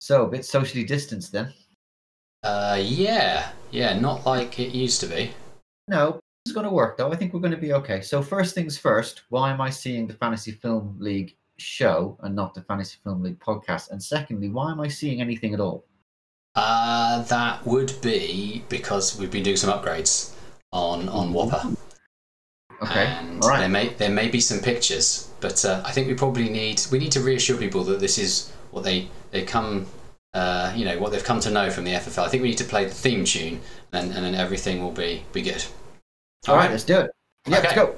So a bit socially distanced then. Uh, yeah, yeah, not like it used to be. No, it's going to work though. I think we're going to be okay. So first things first, why am I seeing the Fantasy Film League show and not the Fantasy Film League podcast? And secondly, why am I seeing anything at all? Uh, that would be because we've been doing some upgrades on on WOPR. Okay, and all right. there may there may be some pictures, but uh, I think we probably need we need to reassure people that this is what they they come uh, you know what they've come to know from the FFL. I think we need to play the theme tune, and and then everything will be be good. All right, let's do it. Yeah, let's go.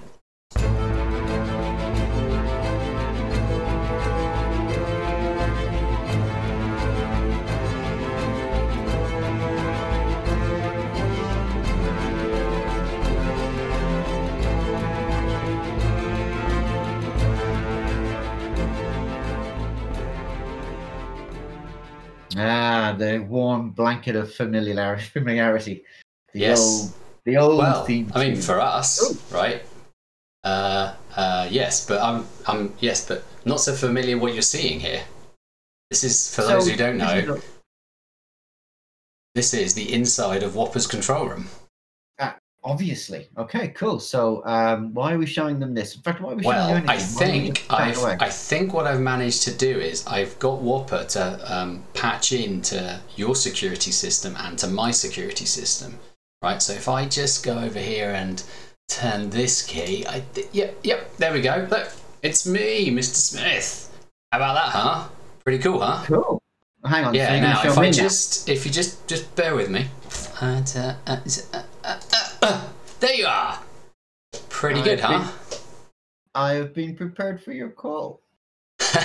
Ah, the warm blanket of familiarity. Familiarity. The Yes. old, the old Well, theme. I mean, for us, Ooh. right? Uh, uh, yes, but I'm, I'm, yes, but not so familiar what you're seeing here. This is for those who don't know. This is the inside of WOPR's control room. Obviously. Okay, cool. So, um, why are we showing them this? In fact, why are we showing Well, you I anything? Don't think just turn it I've. I think what I've managed to do is I've got WOPR to um, patch into your security system and to my security system, right? So if I just go over here and turn this key, I th- yep, yep, there we go. Look, it's me, Mr. Smith. How about that, huh? Pretty cool, huh? Cool. Hang on. Yeah. you're Now, if I now? just, if you just, just bear with me. And, uh, uh, it- uh, uh, there you are. Pretty I've good, huh? been- I have been prepared for your call.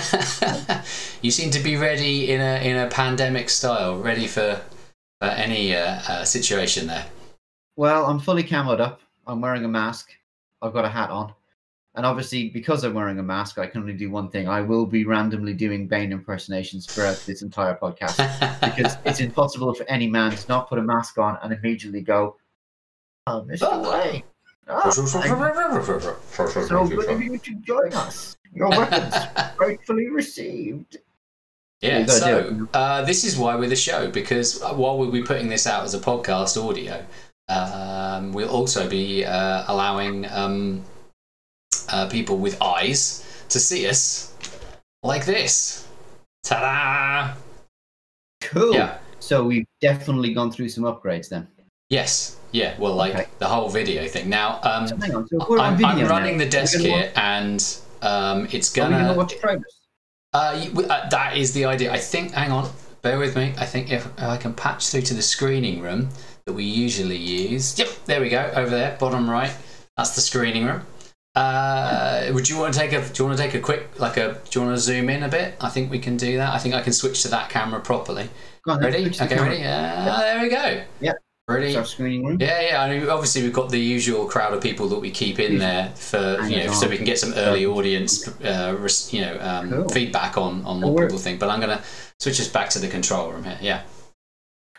you seem to be ready in a in a pandemic style, ready for, for any uh, uh, situation there. Well, I'm fully camoed up. I'm wearing a mask. I've got a hat on. And obviously, because I'm wearing a mask, I can only do one thing. I will be randomly doing Bane impersonations throughout this entire podcast. because it's impossible for any man to not put a mask on and immediately go, "Oh, Mr. Wayne, oh, so good of you to join us. Your weapons gratefully received." yeah, so uh, this is why we're the show because while we'll be putting this out as a podcast audio, um, we'll also be uh, allowing um, uh, people with eyes to see us like this. Ta-da! Cool. Yeah. So we've definitely gone through some upgrades then. Yes, yeah. Well, like Okay. the whole video thing. Now, um, So hang on. So I'm, I'm now. running the desk gonna here, and um, it's Watch, are we gonna. gonna watch trailers? Uh, uh, that is the idea. I think. Hang on, bear with me. I think if I can patch through to the screening room that we usually use. Yep, there we go. Over there, bottom right. That's the screening room. Uh, would you want to take a? Do you want to take a quick like a? Do you want to zoom in a bit? I think we can do that. I think I can switch to that camera properly. Go on, Ready? Okay, camera. ready? Uh, There we go. Yep. Ready? It's screening room. Yeah, yeah. I mean, obviously, we've got the usual crowd of people that we keep in there for you know, so we can get some early audience, uh, res- you know, um, Cool. feedback on on what we're- people think. But I'm gonna switch us back to the control room here. Yeah.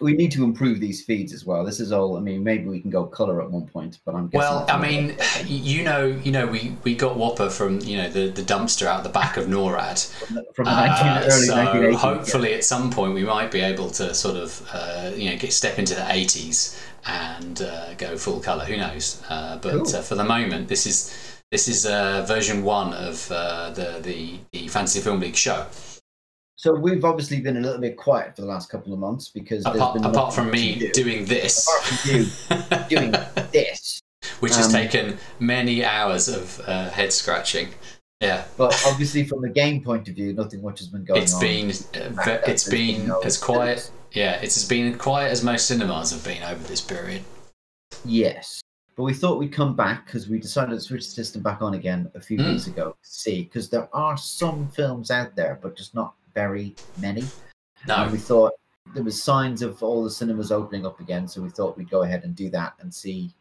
We need to improve these feeds as well. This is all. I mean, maybe we can go color at one point, but I'm. Well, I mean, you know, you know, we we got WOPR from you know the the dumpster out the back of NORAD. from the Uh, 19, early so 1980s. hopefully at some point we might be able to sort of uh, you know get step into the 80s and uh, go full color who knows uh, but Cool. uh, for the moment this is this is uh, version one of uh, the, the the fantasy film league show So we've obviously been a little bit quiet for the last couple of months because there's apart, been apart from me do. doing this Apart from you doing this. which has Um, taken many hours of uh, head scratching yeah But obviously, from the game point of view, nothing much has been going it's on. been uh, fact ve- that it's been been as quiet yeah it's as been quiet as most cinemas have been over this period Yes. But we thought we'd come back because we decided to switch the system back on again a few Mm. weeks ago to see because there are some films out there, but just not very many. no And we thought there was signs of all the cinemas opening up again, so we thought we'd go ahead and do that and see.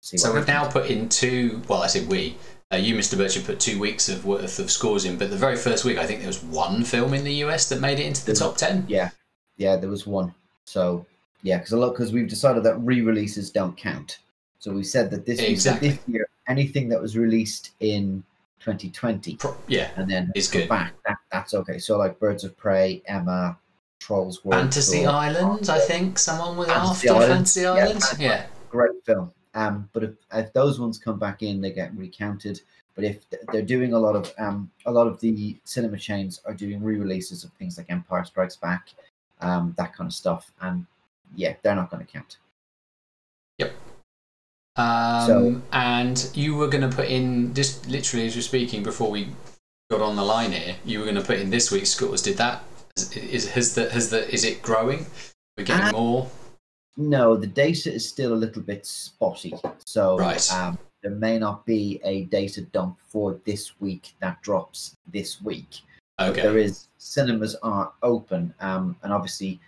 see So we've now put in two. Well, I said we. Uh, you, Mr. Birchard, put two weeks of worth of scores in, but the very first week, I think there was one film in the US that made it into the top ten. Yeah, yeah, there was one. So yeah, because a lot because we've decided that re-releases don't count. So we said that this Exactly. this year anything that was released in 2020 Pro- yeah, and then it's good. back that, that's okay. So like Birds of Prey, Emma, Trolls World Fantasy Tour. Island, I think someone was Fantasy after Island. Fantasy Yeah, Island. that's Yeah. great film. Um, but if, if those ones come back in, they get recounted. But if they're doing a lot of um, a lot of the cinema chains are doing re-releases of things like Empire Strikes Back, um, that kind of stuff, and yeah, they're not going to count. Um, So- and you were going to put in just literally as you're speaking before we got on the line here. You were going to put in this week's scores. Did that is, is has the has the is it growing? We're getting Uh, more. No, the data is still a little bit spotty, so Right. um, there may not be a data dump for this week that drops this week. But Okay. there is cinemas are open, um, and obviously,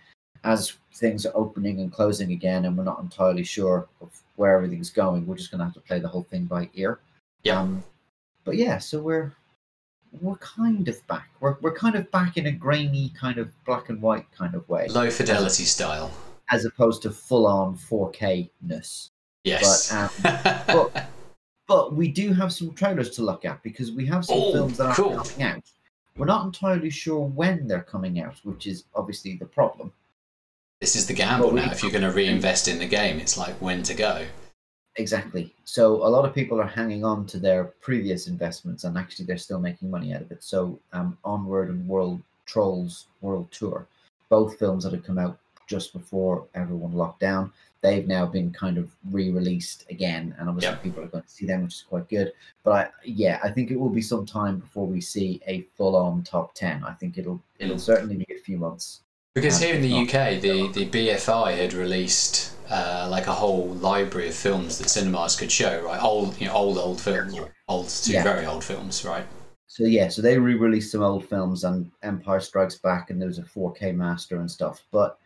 as things are opening and closing again, and we're not entirely sure of where everything's going, we're just going to have to play the whole thing by ear. Yeah. Um, but yeah, so we're we're kind of back. We're we're kind of back in a grainy kind of black and white kind of way, Low fidelity style. as opposed to full on 4K ness. Yes. um, but- But we do have some trailers to look at because we have some Oh, films that are cool. coming out. We're not entirely sure when they're coming out, which is obviously the problem. This is the gamble now. If you're going to reinvest in the game, it's like when to go. Exactly. So a lot of people are hanging on to their previous investments, and actually they're still making money out of it. So um, Onward and World Trolls World Tour, both films that had come out just before everyone locked down, they've now been kind of re-released again, and obviously Yep. people are going to see them, which is quite good. But I, yeah, I think it will be some time before we see a full-on top ten. I think it'll it'll Mm. certainly be a few months. Because here in the UK, the, the BFI had released uh, like a whole library of films that cinemas could show, right? Old, you know, old, old films, old to Yeah. very old films, right? So yeah, so they re-released some old films and Empire Strikes Back, and there was a 4K master and stuff, but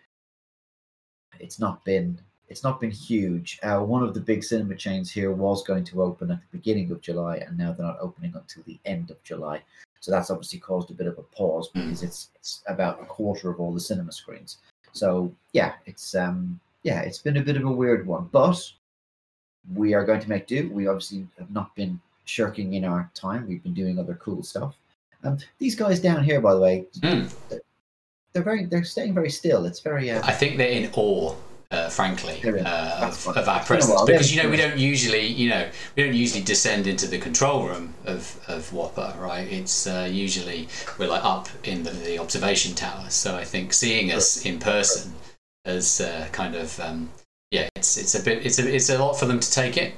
it's not been it's not been huge. Uh, one of the big cinema chains here was going to open at the beginning of July, and now they're not opening until the end of July. So that's obviously caused a bit of a pause Mm. because it's it's about a quarter of all the cinema screens. So yeah, it's um yeah, it's been a bit of a weird one, but we are going to make do. We obviously have not been shirking in our time. We've been doing other cool stuff. Um, these guys down here, by the way, Mm. they're very they're staying very still. It's very uh, I think they're in awe, uh, frankly, uh, of, of our It's been a presence because you know we don't usually, you know, we don't usually descend into the control room of of WOPR, right? It's uh, usually we're like up in the, the observation tower. So I think seeing us in person as uh, kind of um, yeah, it's it's a bit it's a it's a lot for them to take in.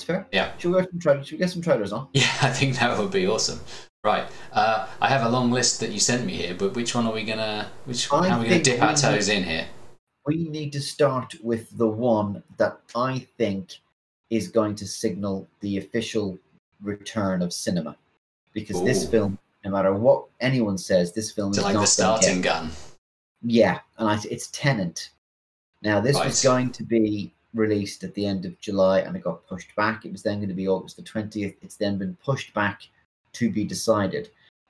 fair. Yeah. Should we, tra- should we get some trailers on? Yeah, I think that would be awesome. Right, uh, I have a long list that you sent me here, but which one are we gonna? Which I are we gonna dip our toes in here? We need to start with the one that I think is going to signal the official return of cinema, because this film, no matter what anyone says, this film To is like not the starting gun. Yeah, and I, it's Tenet. Now, this was going to be released at the end of July and it got pushed back. It was then going to be August the 20th. It's then been pushed back to be decided.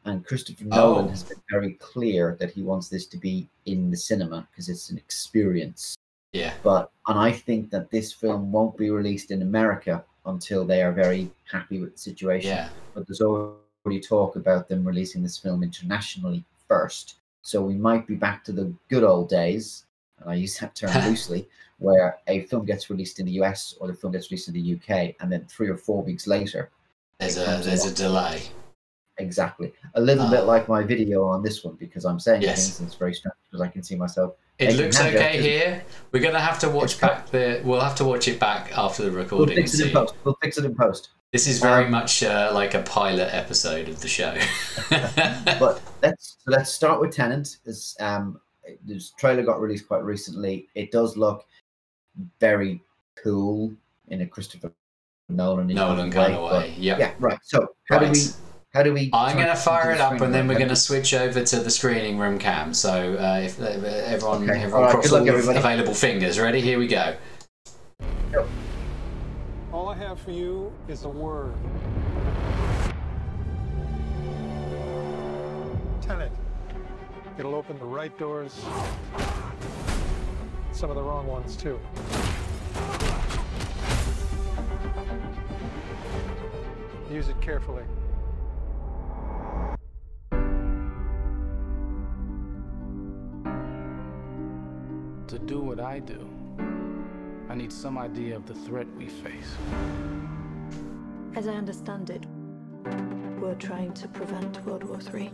And Christopher oh. Nolan Oh. has been very clear that he wants this to be in the cinema because it's an experience. Yeah. But, and I think that this film won't be released in America until they are very happy with the situation Yeah. but there's already talk about them releasing this film internationally first. So we might be back to the good old days, and I use that term loosely, where a film gets released in the US or the film gets released in the UK, and then three or four weeks later, There's a there's a delay. Exactly. A little Ah. bit like my video on this one, because I'm saying Yes. things and it's very strange because I can see myself. It looks okay here. We're gonna have to watch back the. We'll have to watch it back after the recording. We'll fix it in post. We'll fix it in post. This is very Um, much uh, like a pilot episode of the show. but let's let's start with Tenet. This um this trailer got released quite recently. It does look very cool in a Christopher Nolan Nolan kind of way. But, yeah, right. So how Right. do we how do we? I'm going to fire it up, and then we're going to switch over to the screening room cam. So uh, if uh, everyone, Okay. everyone All right, cross luck, all everybody. available fingers. Ready? Here we go. All I have for you is a word. Tenet. It'll open the right doors, some of the wrong ones too. Use it carefully. I do, I need some idea of the threat we face. As I understand it, we're trying to prevent World War III.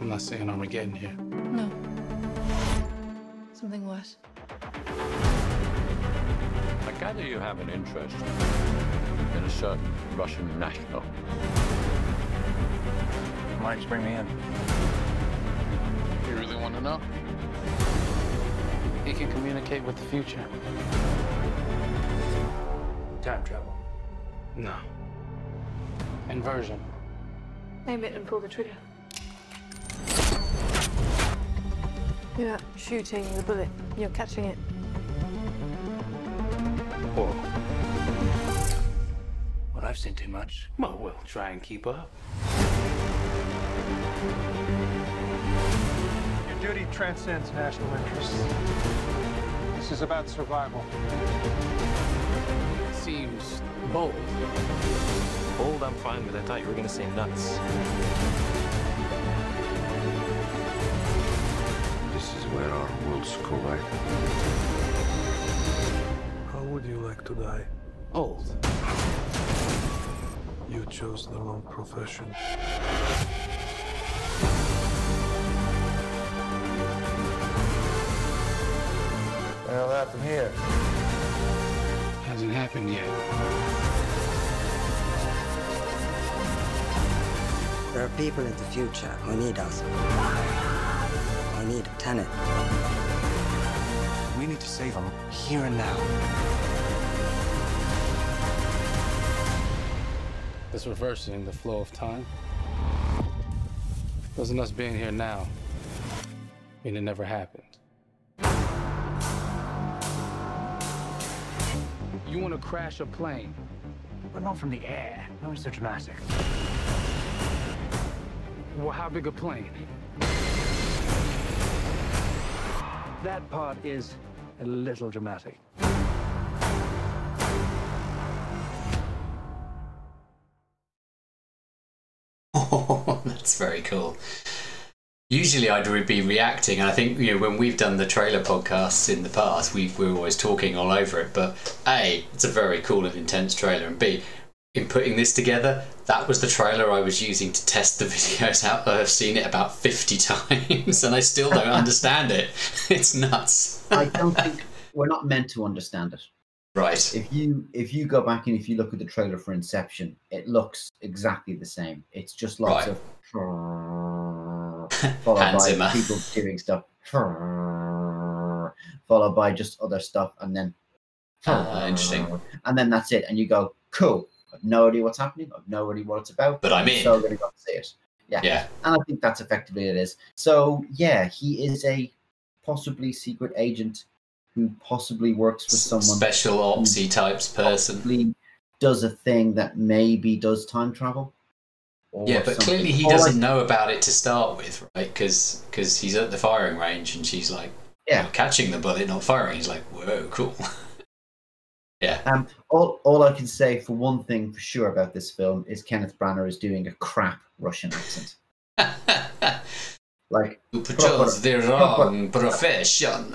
I'm not saying Armageddon here. No. Something worse. I gather you have an interest in a certain Russian national. Why did you bring me in? You really want to know? He can communicate with the future. Time travel. No. Inversion. Aim it and pull the trigger. You're not shooting the bullet, you're catching it. Whoa. Well, I've seen too much. Well, we'll try and keep up. Your duty transcends national interests. This is about survival. It Seems bold. Bold, I'm fine with. I thought you were gonna say nuts. This is where our worlds collide. How would you like to die? Old. You chose the wrong profession. Happened yet. There are people in the future who need us. I need a tenant. We need to save them here and now. This reversing the flow of time. Doesn't us being here now mean it never happened? You want to crash a plane? But not from the air. No, it's so dramatic. Well, how big a plane? That part is a little dramatic. Oh, that's very cool. Usually, I'd be reacting, and I think you know when we've done the trailer podcasts in the past, we've we're always talking all over it. But a, it's a very cool and intense trailer, and b, in putting this together, that was the trailer I was using to test the videos out. I've seen it about fifty times, and I still don't understand it. It's nuts. I don't think we're not meant to understand it. Right. If you if you go back and if you look at the trailer for Inception, it looks exactly the same. It's just lots Right. of followed Hans by Zimmer. people doing stuff, followed by just other stuff, and then Ah, interesting. and then that's it. And you go, cool. I've no idea what's happening. I've no idea what it's about. But I'm in. So really got to see it. Yeah. Yeah. And I think that's effectively it is. So yeah, he is a possibly secret agent who possibly works for someone Special opsy types person. possibly does a thing that maybe does time travel. Or Yeah, but something. clearly he I- doesn't know about it to start with, right? Because he's at the firing range and she's like, Yeah. "You're catching the bullet, not firing." He's like, "Whoa, cool." yeah. Um, all, all I can say for one thing for sure about this film is Kenneth Branagh is doing a crap Russian accent. Like chose the wrong profession.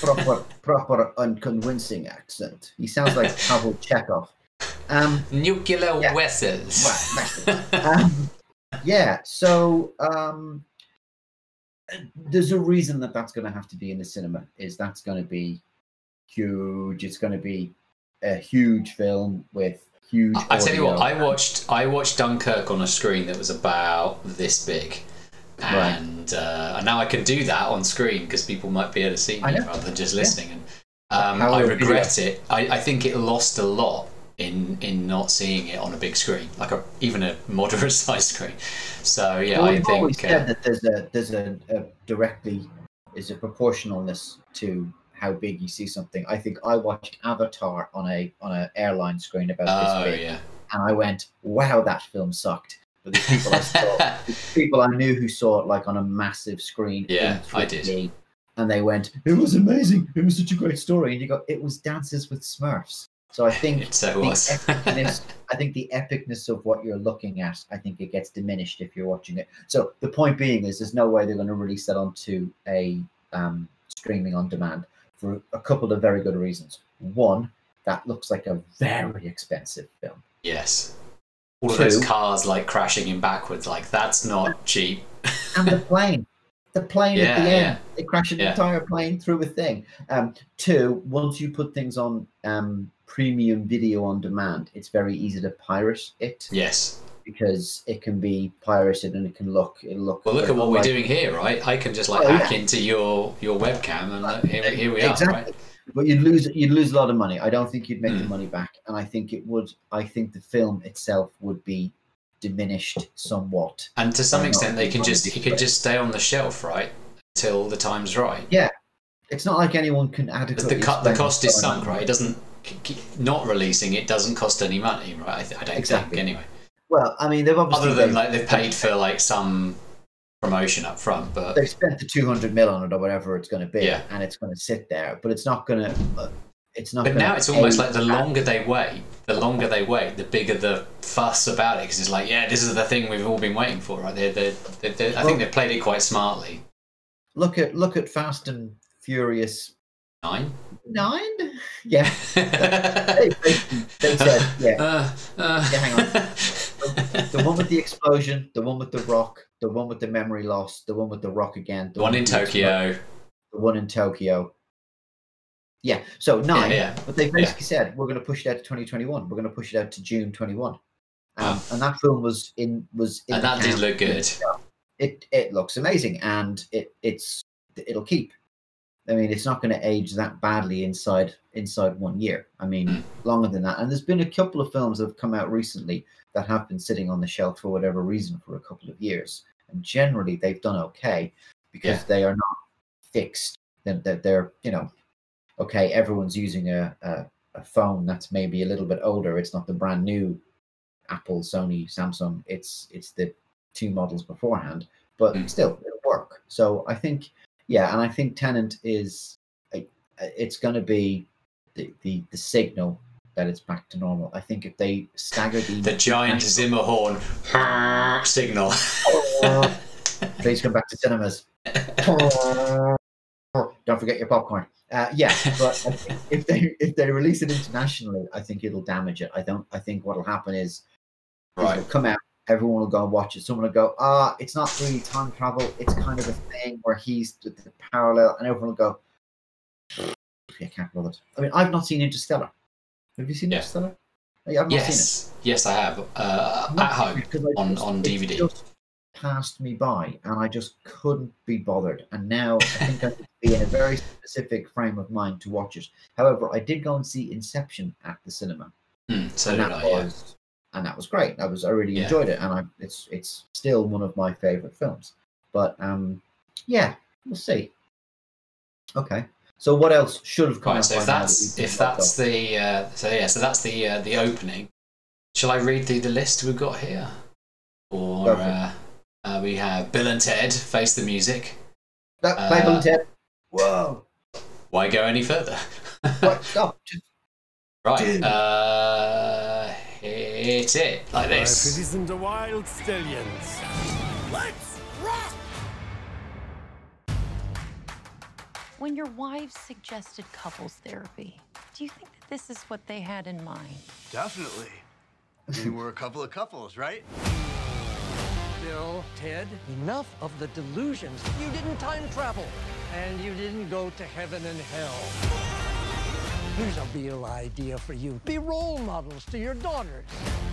proper, proper, unconvincing accent. He sounds like Pavel Chekhov. Um, Nuclear Yeah. vessels. um, yeah, so um, there's a reason that that's going to have to be in the cinema. Is that's going to be huge? It's going to be a huge film with huge. I tell you what. I watched I watched Dunkirk on a screen that was about this big, Right. and uh, and now I can do that on screen because people might be able to see me rather than just Yeah. listening. And um, I regret it. I, I think it lost a lot in in not seeing it on a big screen, like a even a moderate sized screen. So yeah, well, I we've always think. said Uh, that there's a there's a, a directly is a proportionalness to how big you see something. I think I watched Avatar on a on an airline screen about oh this big, yeah. and I went, "Wow, that film sucked." But the people I saw, people I knew who saw it like on a massive screen, Yeah, I did. And they went, "It was amazing. It was such a great story." And you go, "It was Dances with Smurfs." So I think It so the was. epicness, I think the epicness of what you're looking at, I think it gets diminished if you're watching it. So the point being is, there's no way they're going to release that onto a um, streaming on demand for a couple of very good reasons. One, that looks like a very expensive film. Yes. All of those cars like crashing in backwards, like that's not cheap. and the plane. The plane at Yeah, the yeah. end. They crash an Yeah. entire plane through a thing. Um, two, once you put things on um, premium video on demand, it's very easy to pirate it Yes. because it can be pirated and it can look. It look. Well, look at what we're like- doing here, right? I can just like Oh, hack yeah. into your your webcam, and uh, here, here we are, exactly. right? But you'd lose you'd lose a lot of money. I don't think you'd make the Hmm. money back, and I think it would. I think the film itself would be diminished somewhat. And to some extent, they can just it could just stay on the shelf, right, till the time's right. Yeah, it's not like anyone can adequately. the, co- the cost is sunk, right? It doesn't. Not releasing it doesn't cost any money, right? I, th- I don't Exactly. think anyway. Well, I mean, they've obviously Other than they've- like they've paid for like some promotion up front, but they've spent the 200 mil on it or whatever it's going to be Yeah. and it's going to sit there but it's not going to uh, it's not But now it's almost like the longer they wait, the longer they wait, the bigger the fuss about it. Because it's like, yeah, this is the thing we've all been waiting for, right? They're, they're, they're, I Well- think they've played it quite smartly. look at look at fast and furious Nine. nine yeah they, they, they said yeah Uh, uh. Yeah, hang on. the one with the explosion the one with the rock the one with the memory loss the one with the rock again the one with in Tokyo. the one in tokyo yeah so nine yeah. but they basically said we're going to push it out to 2021 we're going to push it out to june 21 um, and that film was in was in And that did look good. it it looks amazing and it it's it'll keep. I mean it's not going to age that badly inside inside one year. I mean Mm. longer than that. And there's been a couple of films that have come out recently that have been sitting on the shelf for whatever reason for a couple of years. And generally they've done okay because Yeah. they are not fixed. That they're, they're you know okay everyone's using a, a a phone that's maybe a little bit older. It's not the brand new apple sony samsung. It's it's the two models beforehand but Mm. still it'll work. So i think yeah and i think Tenet is it's going to be the, the the signal that it's back to normal. I think if they stagger the The giant Zimmer horn signal. please come back to cinemas. Don't forget your popcorn uh, yeah but if they if they release it internationally i think it'll damage it i don't i think what'll happen is Right. it'll come out everyone will go and watch it someone will go ah it's not really time travel it's kind of a thing where he's the, the parallel and everyone will go I can't bother. I mean, I've not seen Interstellar. Have you seen Yeah. Interstellar? I've not seen it. yes, yes, I have uh, at home I on on DVD. just passed me by, and I just couldn't be bothered. And now I think I to be in a very specific frame of mind to watch it. However, I did go and see Inception at the cinema, Hmm, so and that I. Yeah. was and that was great. I was I really Yeah. enjoyed it, and I it's it's still one of my favorite films. But um, yeah, we'll see. Okay, so what else should have come Right, out so if that that's if that's off? the uh, so yeah, so that's the uh, the opening. Shall I read the, the list we've got here? Or Go for it. uh, uh, we have Bill and Ted Face the Music. that play Bill uh, and Ted. Whoa! Why go any further? What? Stop! Just right, uh, hit it like this. Listen to wild stallions. Let's rock! When your wives suggested couples therapy, do you think that this is what they had in mind? Definitely. We were a couple of couples, right? Bill, Ted, enough of the delusions. You didn't time travel, and you didn't go to heaven and hell. Here's a real idea for you. Be role models to your daughters.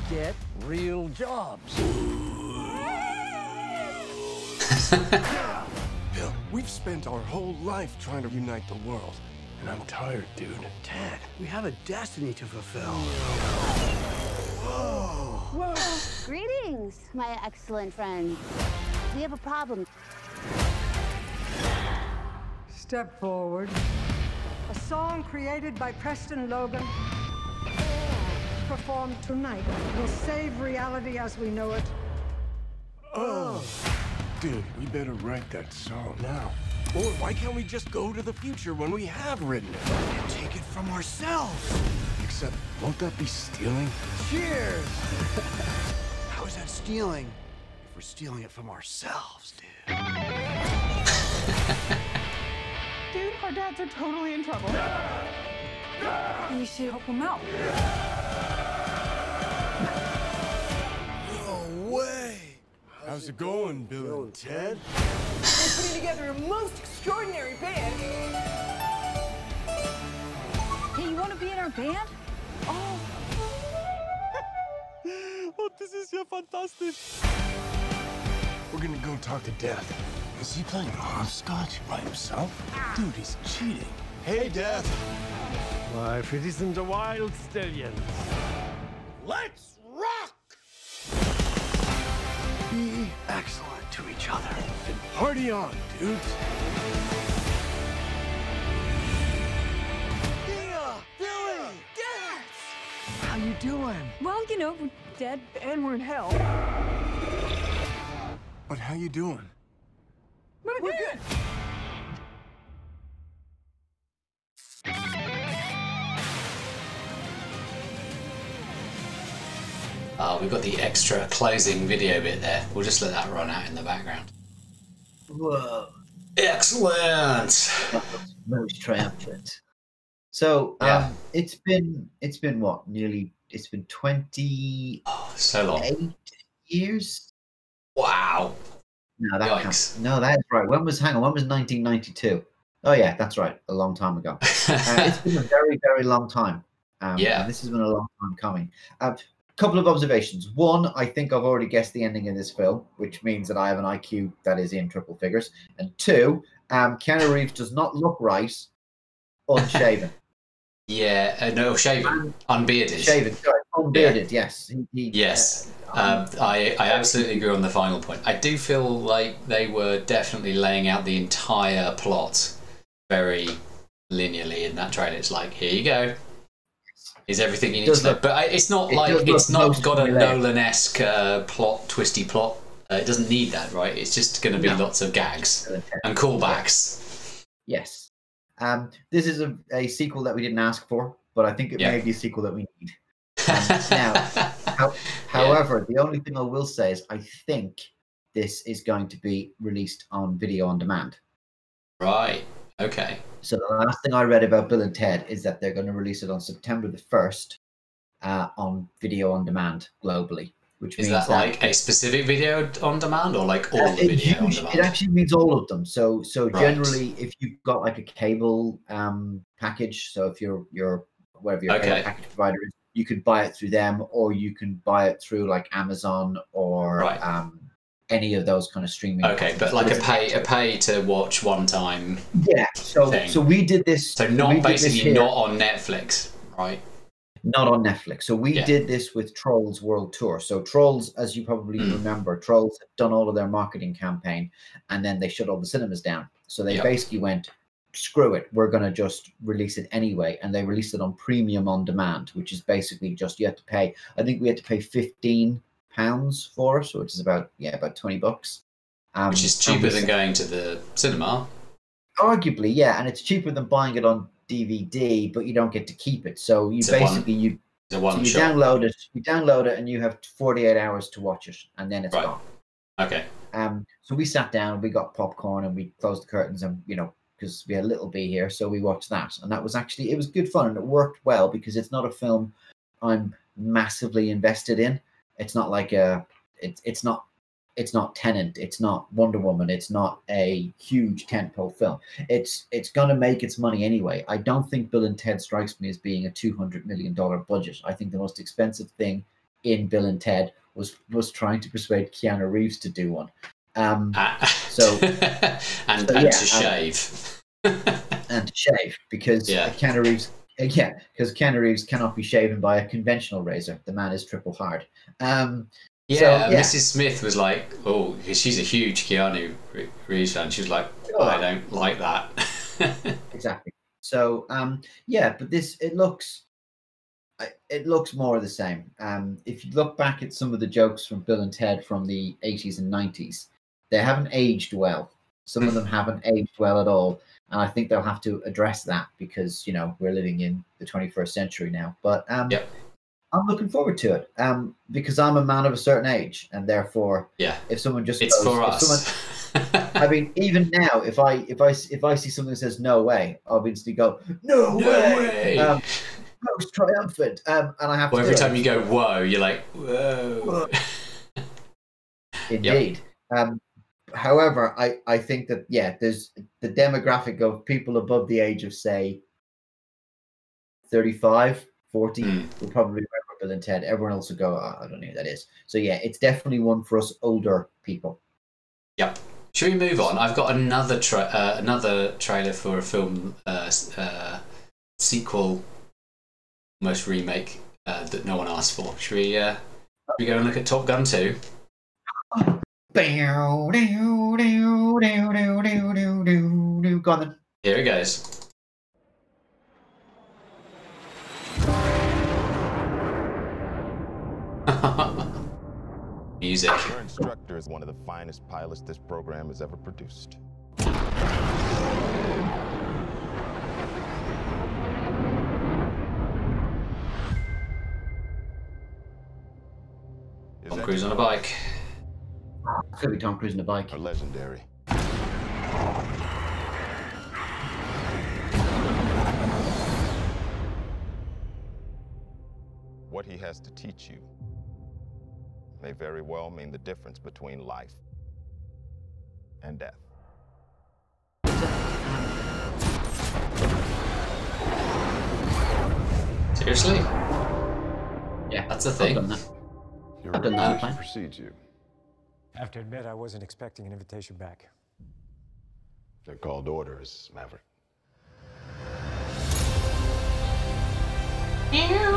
Get real jobs. Bill, we've spent our whole life trying to unite the world. And I'm tired, dude. Ted, we have a destiny to fulfill. Whoa! Greetings, my excellent friend. We have a problem. Step forward. A song created by Preston Logan, performed tonight, will save reality as we know it. Oh. Dude, we better write that song now. Or why can't we just go to the future when we have written it? And take it from ourselves. Except, won't that be stealing? Cheers! How is that stealing? If we're stealing it from ourselves, dude. Dude, our dads are totally in trouble. We should help them out. No way! How's it going, Bill and Ted? We're putting together a most extraordinary band. Hey, you want to be in our band? Oh, Oh, this is ja fantastisch. We're gonna go talk to Death. Is he playing hopscotch by himself? Dude, he's cheating. Hey, Death. Life, it isn't a wild stallion. Let's rock! Be excellent to each other and party on, dudes. You doing? well, you know, we're dead and we're in hell. But how you doing? We're good. Oh, we've got the extra closing video bit there. We'll just let that run out in the background. Whoa. Excellent. most triumphant. So um, it's been it's been what nearly it's been twenty Oh, so long. eight years. Wow. No, that counts. No, that's right. When was hang on? When was nineteen ninety two? Oh yeah, that's right. A long time ago. Uh, it's been a very very long time. Um, Yeah. this has been a long time coming. A couple of observations. One, I think I've already guessed the ending of this film, which means that I have an IQ that is in triple figures. And two, um, Keanu Reeves does not look right unshaven. yeah, uh, no, shaven, unbearded. Shaven, sorry, unbearded. Yes, he, he, Yes, um, I, I absolutely agree on the final point. I do feel like they were definitely laying out the entire plot very linearly in that trailer. It's like, here you go. Is everything you need to know? look- But I, it's not it like it's not got a. Nolan-esque uh, plot, twisty plot. Uh, it doesn't need that, right? It's just going to be No. lots of gags and callbacks. Yes. Um, this is a, a sequel that we didn't ask for, but I think it Yeah. may be a sequel that we need. Um, now, how, however, the only thing I will say is I think this is going to be released on video on demand. Right. Okay. So the last thing I read about Bill and Ted is that they're going to release it on September the first uh, on video on demand globally, which Is means that like a specific video on demand or like all Uh, the video on demand? it actually means all of them. So so Right. generally, if you've got like a cable um, package, so if you're you're whatever your cable Okay. package provider is, you could buy it through them, or you can buy it through like Amazon or Right. um, any of those kind of streaming. Okay, but like a pay a pay to watch one time. Yeah. So thing. so we did this. So not basically not on Netflix, right? Not on Netflix. So we Yeah. did this with Trolls World Tour. So Trolls, as you probably Mm. remember, Trolls had done all of their marketing campaign and then they shut all the cinemas down. So they Yep. basically went, screw it, we're going to just release it anyway. And they released it on premium on demand, which is basically just you have to pay, I think we had to pay 15 pounds for it, which is about, yeah, about 20 bucks. Um, Which is cheaper than going to the cinema. Arguably, yeah, and it's cheaper than buying it on DVD, but you don't get to keep it. So you It's a one- basically you so you shot. download it, you download it, and you have 48 hours to watch it, and then it's Right. gone. Okay. Um, so we sat down, we got popcorn, and we closed the curtains, and you know, because we had a little bee here, so we watched that, and that was actually it was good fun, and it worked well because it's not a film I'm massively invested in. It's not like a, it's it's not. It's not Tenet. It's not Wonder Woman. It's not a huge tentpole film. It's it's gonna make its money anyway. I don't think Bill and Ted strikes me as being a two hundred million dollar budget. I think the most expensive thing in Bill and Ted was was trying to persuade Keanu Reeves to do one. Um, so and so, and yeah, to um, shave. and to shave because Yeah. Keanu Reeves, uh, yeah, because Keanu Reeves cannot be shaven by a conventional razor. The man is triple hard. Um, Yeah, so, yeah. Mrs. Smith was like, oh, 'cause she's a huge Keanu Re- Reeves fan. She was like, oh, I don't like that. exactly. So um, yeah, but this it looks it looks more of the same. Um, if you look back at some of the jokes from Bill and Ted from the 80s and 90s, they haven't aged well. Some of them haven't aged well at all, and I think they'll have to address that because you know we're living in the 21st century now. But um, I'm looking forward to it um, because I'm a man of a certain age, and therefore, yeah, if someone just It's goes, for us. someone- I mean, even now, if I if I if I see something that says no way, I'll instantly go no, No way. way. Um, most triumphant, um, and I have Well, every do it. time you go whoa, you're like whoa. Indeed. Um, however, I, I think that yeah, there's the demographic of people above the age of say 35, 40 mm. would probably remember Bill and Ted. Everyone else would go, oh, I don't know who that is. So yeah, it's definitely one for us older people. Yep. Should we move on? I've got another tra- uh, another trailer for a film uh, uh, sequel, most remake uh, that no one asked for. Should we? Uh, should we go and look at Top Gun two? Here it goes. Music. Your instructor is one of the finest pilots this program has ever produced. Is Tom Cruise on a bike. It's gonna be Tom Cruise on a bike. Are legendary. What he has to teach you may very well mean the difference between life and death. Seriously? Yeah, that's a I've done that. Your I've done that reputation plan. precedes you. I have to admit, I wasn't expecting an invitation back. They're called orders, Maverick. Good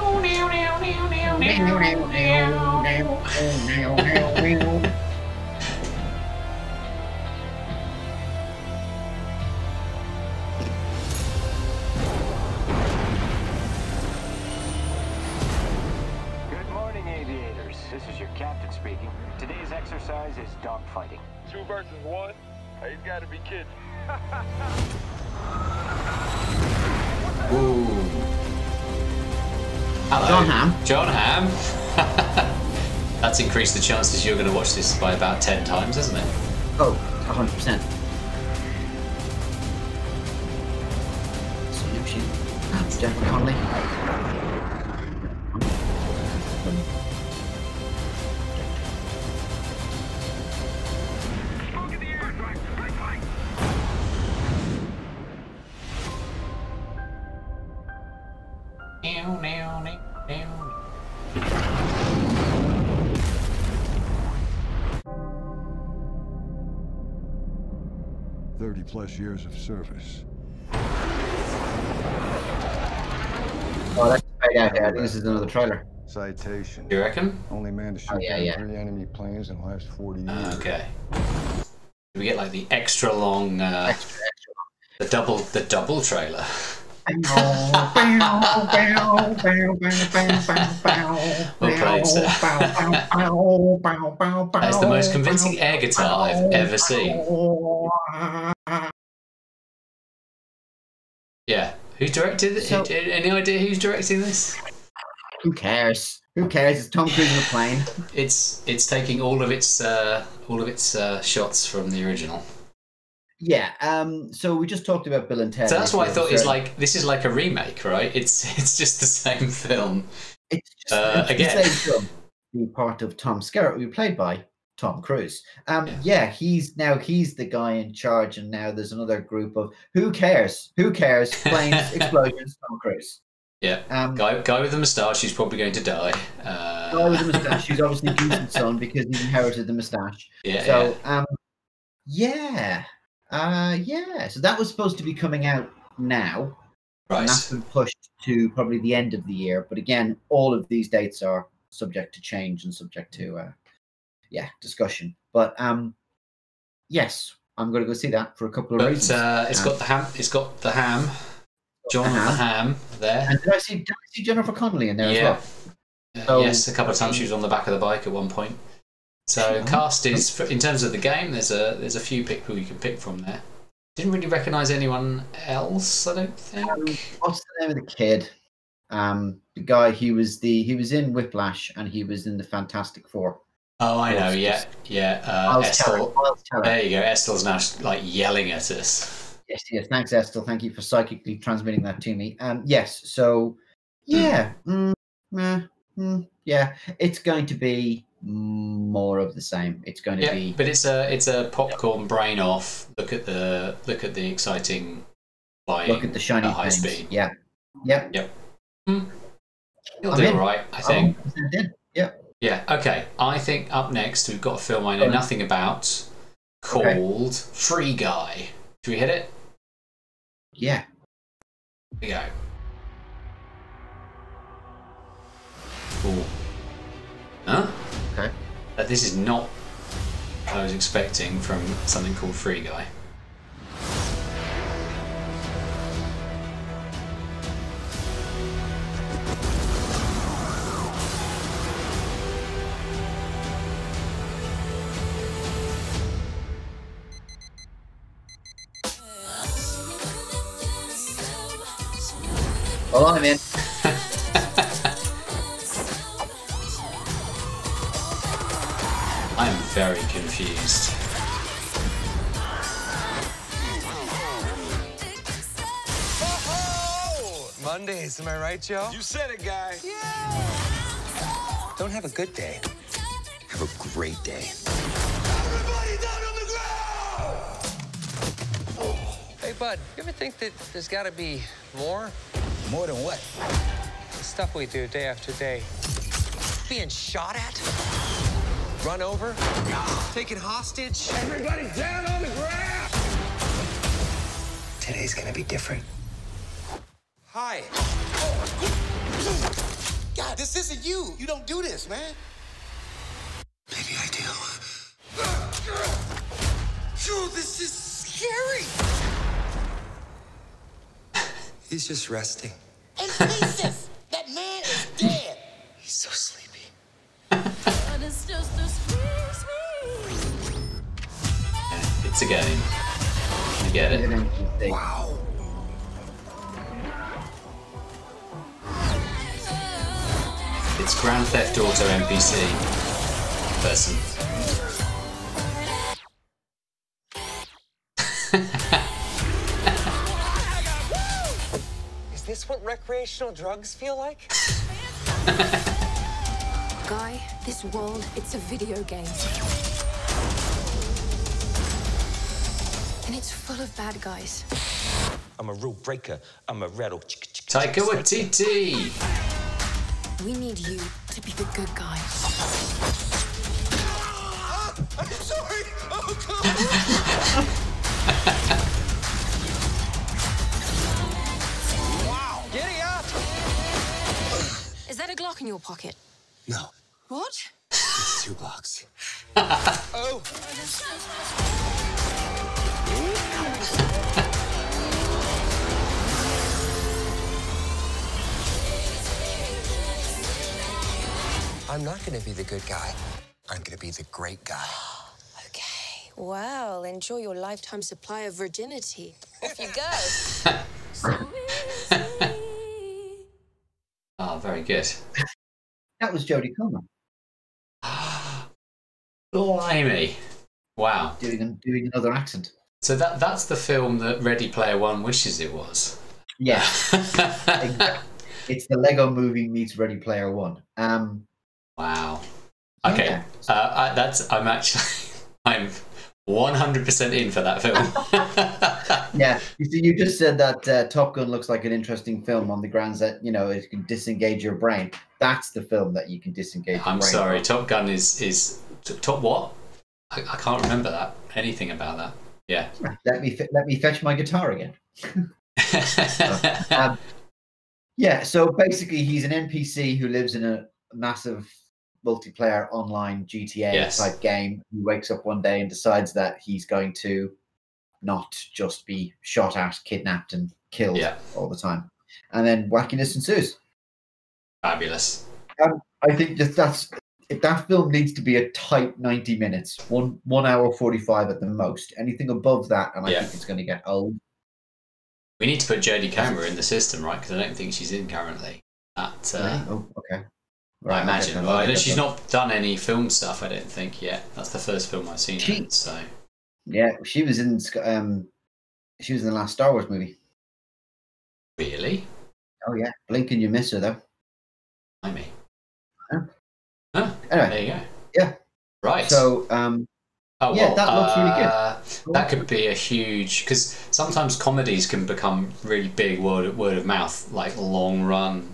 Two versus one? He's got to be kidding. Hello. Jon Hamm. Jon Hamm. That's increased the chances you're going to watch this by about 10 times, isn't it? Oh, 100%. Solution. That's Jeff Conley. plus years of service. Oh, that's right. I think this is another trailer. Citation. You reckon? Only man to oh, shoot oh, yeah, yeah. three enemy planes in the last 40 ah, years. Uh, okay. We get like the extra long, uh, extra, extra long. the double, the double trailer. Well played, sir. That is the most convincing air guitar I've ever seen. Yeah. Who directed it? So- Any idea who's directing this? Who cares? Who cares? It's Tom Cruise in a plane. It's it's taking all of its uh, all of its uh, shots from the original. Yeah. Um. So we just talked about Bill and Ted. So that's why I thought it's like this is like a remake, right? It's it's just the same film. It's just Uh, it's the same film. The part of Tom Skerritt, who played by Tom Cruise. Um. Yeah. He's now he's the guy in charge, and now there's another group of who cares? Who cares? Planes, explosions, Tom Cruise. Yeah. Um, guy guy with the moustache who's probably going to die. Uh, guy with the moustache who's obviously Goose's son because he inherited the moustache. Yeah, So um yeah. Uh yeah. So that was supposed to be coming out now. Right. And that's been pushed to probably the end of the year. But again, all of these dates are subject to change and subject to uh yeah, discussion. But um yes, I'm gonna go see that for a couple of but reasons. uh, it's Um, got the ham. It's got the ham. John the the ham there. and did I see did I see Jennifer Connelly in there Yeah. as well? Uh, So- yes, a couple of times she was on the back of the bike at one point. So cast is in terms of the game. There's a there's a few people you can pick from there. Didn't really recognise anyone else. I don't think. what's the name of the kid? Um, the guy he was the he was in Whiplash and he was in the Fantastic Four. Oh, I know. Yeah, yeah. Uh, Estel. There you go. Estel's now like yelling at us. Yes, yes. Thanks, Estel. Thank you for psychically transmitting that to me. Um, yes. So, yeah, mm, eh, mm, yeah. It's going to be more of the same. It's going to Yeah, be. but it's a it's a popcorn brain off. Look at the look at the exciting flying. Look at the shiny at high things. speed. Yeah. Yep. Yep. You'll I'm do in. all right, I think. I'm 100% in. Yep. Yeah. Okay. I think up next we've got a film I know Okay. nothing about called Free Guy. Should we hit it? Yeah. Here we go. Cool. Huh? Uh, this is not what I was expecting from something called Free Guy. Well, I'm in. Mondays, am I right, Joe? You said it, guy. Yeah. Don't have a good day. Have a great day. Hey, bud, you ever think that there's got to be more? More than what? The stuff we do day after day. Being shot at? Run over? Taken hostage? Everybody down on the ground. Today's gonna be different. Hi. God, this isn't you. You don't do this, man. Maybe I do. Dude, this is scary. He's just resting. And pieces. that man is dead. He's so sleepy. It's a game. I get it. Wow. It's Grand Theft Auto NPC person. Is this what recreational drugs feel like? Guy, this world, it's a video game. And it's full of bad guys. I'm a rule breaker. I'm a rattle. Taika Waititi. We need you to be the good guy. I'm sorry. Oh, God. Wow. Giddy up. Is that a Glock in your pocket? No, What? it's two blocks. oh. I'm not gonna be the good guy. I'm gonna be the great guy. Okay. Well, enjoy your lifetime supply of virginity. Off you go. Oh, very good. That was Jodie Comer Blimey. Wow. doing doing another accent. So that that's the film that Ready Player One wishes it was. Yeah. Exactly. It's the Lego Movie meets Ready Player One. Um, Wow. Okay. Yeah. Uh, I, that's I'm actually I'm 100% in for that film. yeah, you see, you just said that uh, Top Gun looks like an interesting film on the grounds that you know it can disengage your brain. That's the film that you can disengage. I'm brain sorry. from. Top Gun is is t- top what? I, I can't remember that anything about that. Yeah. Let me fe- let me fetch my guitar again. um, yeah, so basically, he's an NPC who lives in a massive multiplayer online GTA Yes. type game. He wakes up one day and decides that he's going to not just be shot at, kidnapped, and killed Yeah. all the time. And then wackiness ensues. Fabulous. Um, I think that that's if that film needs to be a tight ninety minutes, one one hour forty five at the most. Anything above that, and I Yeah. think it's going to get old. We need to put Jodie Comer in the system, right? Because I don't think she's in currently. At uh, oh, okay. Right, I imagine. then Well, I'll get she's not done any film stuff, I don't think yet. That's the first film I've seen. her in, so Yeah, she was in um, she was in the last Star Wars movie. really, Oh yeah, blink and you miss her though. I mean, Anyway, there you go. yeah. Right. So um, Oh, yeah, well, that looks really uh, good. That could be a huge because sometimes comedies can become really big word word of mouth, like long run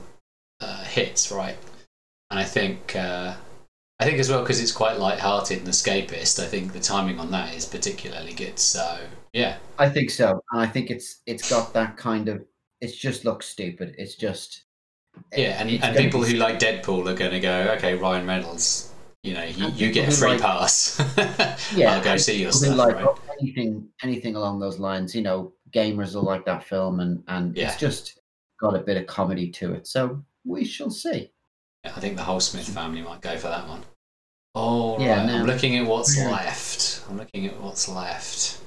uh, hits, right? And I think uh, I think as well because it's quite light-hearted and escapist. I think the timing on that is particularly good. So yeah, I think so, and I think it's it's got that kind of. It just looks stupid. It's just. yeah, and, and people who like Deadpool are going to go, okay, Ryan Reynolds, you know, you, you get a free like- pass. Yeah, I'll go see your stuff. like right? anything anything along those lines. You know, gamers will like that film, and and Yeah. it's just got a bit of comedy to it. So we shall see. Yeah, I think the whole Smith family might go for that one. Oh, Yeah, right. no. I'm looking at what's Yeah. left. I'm looking at what's left.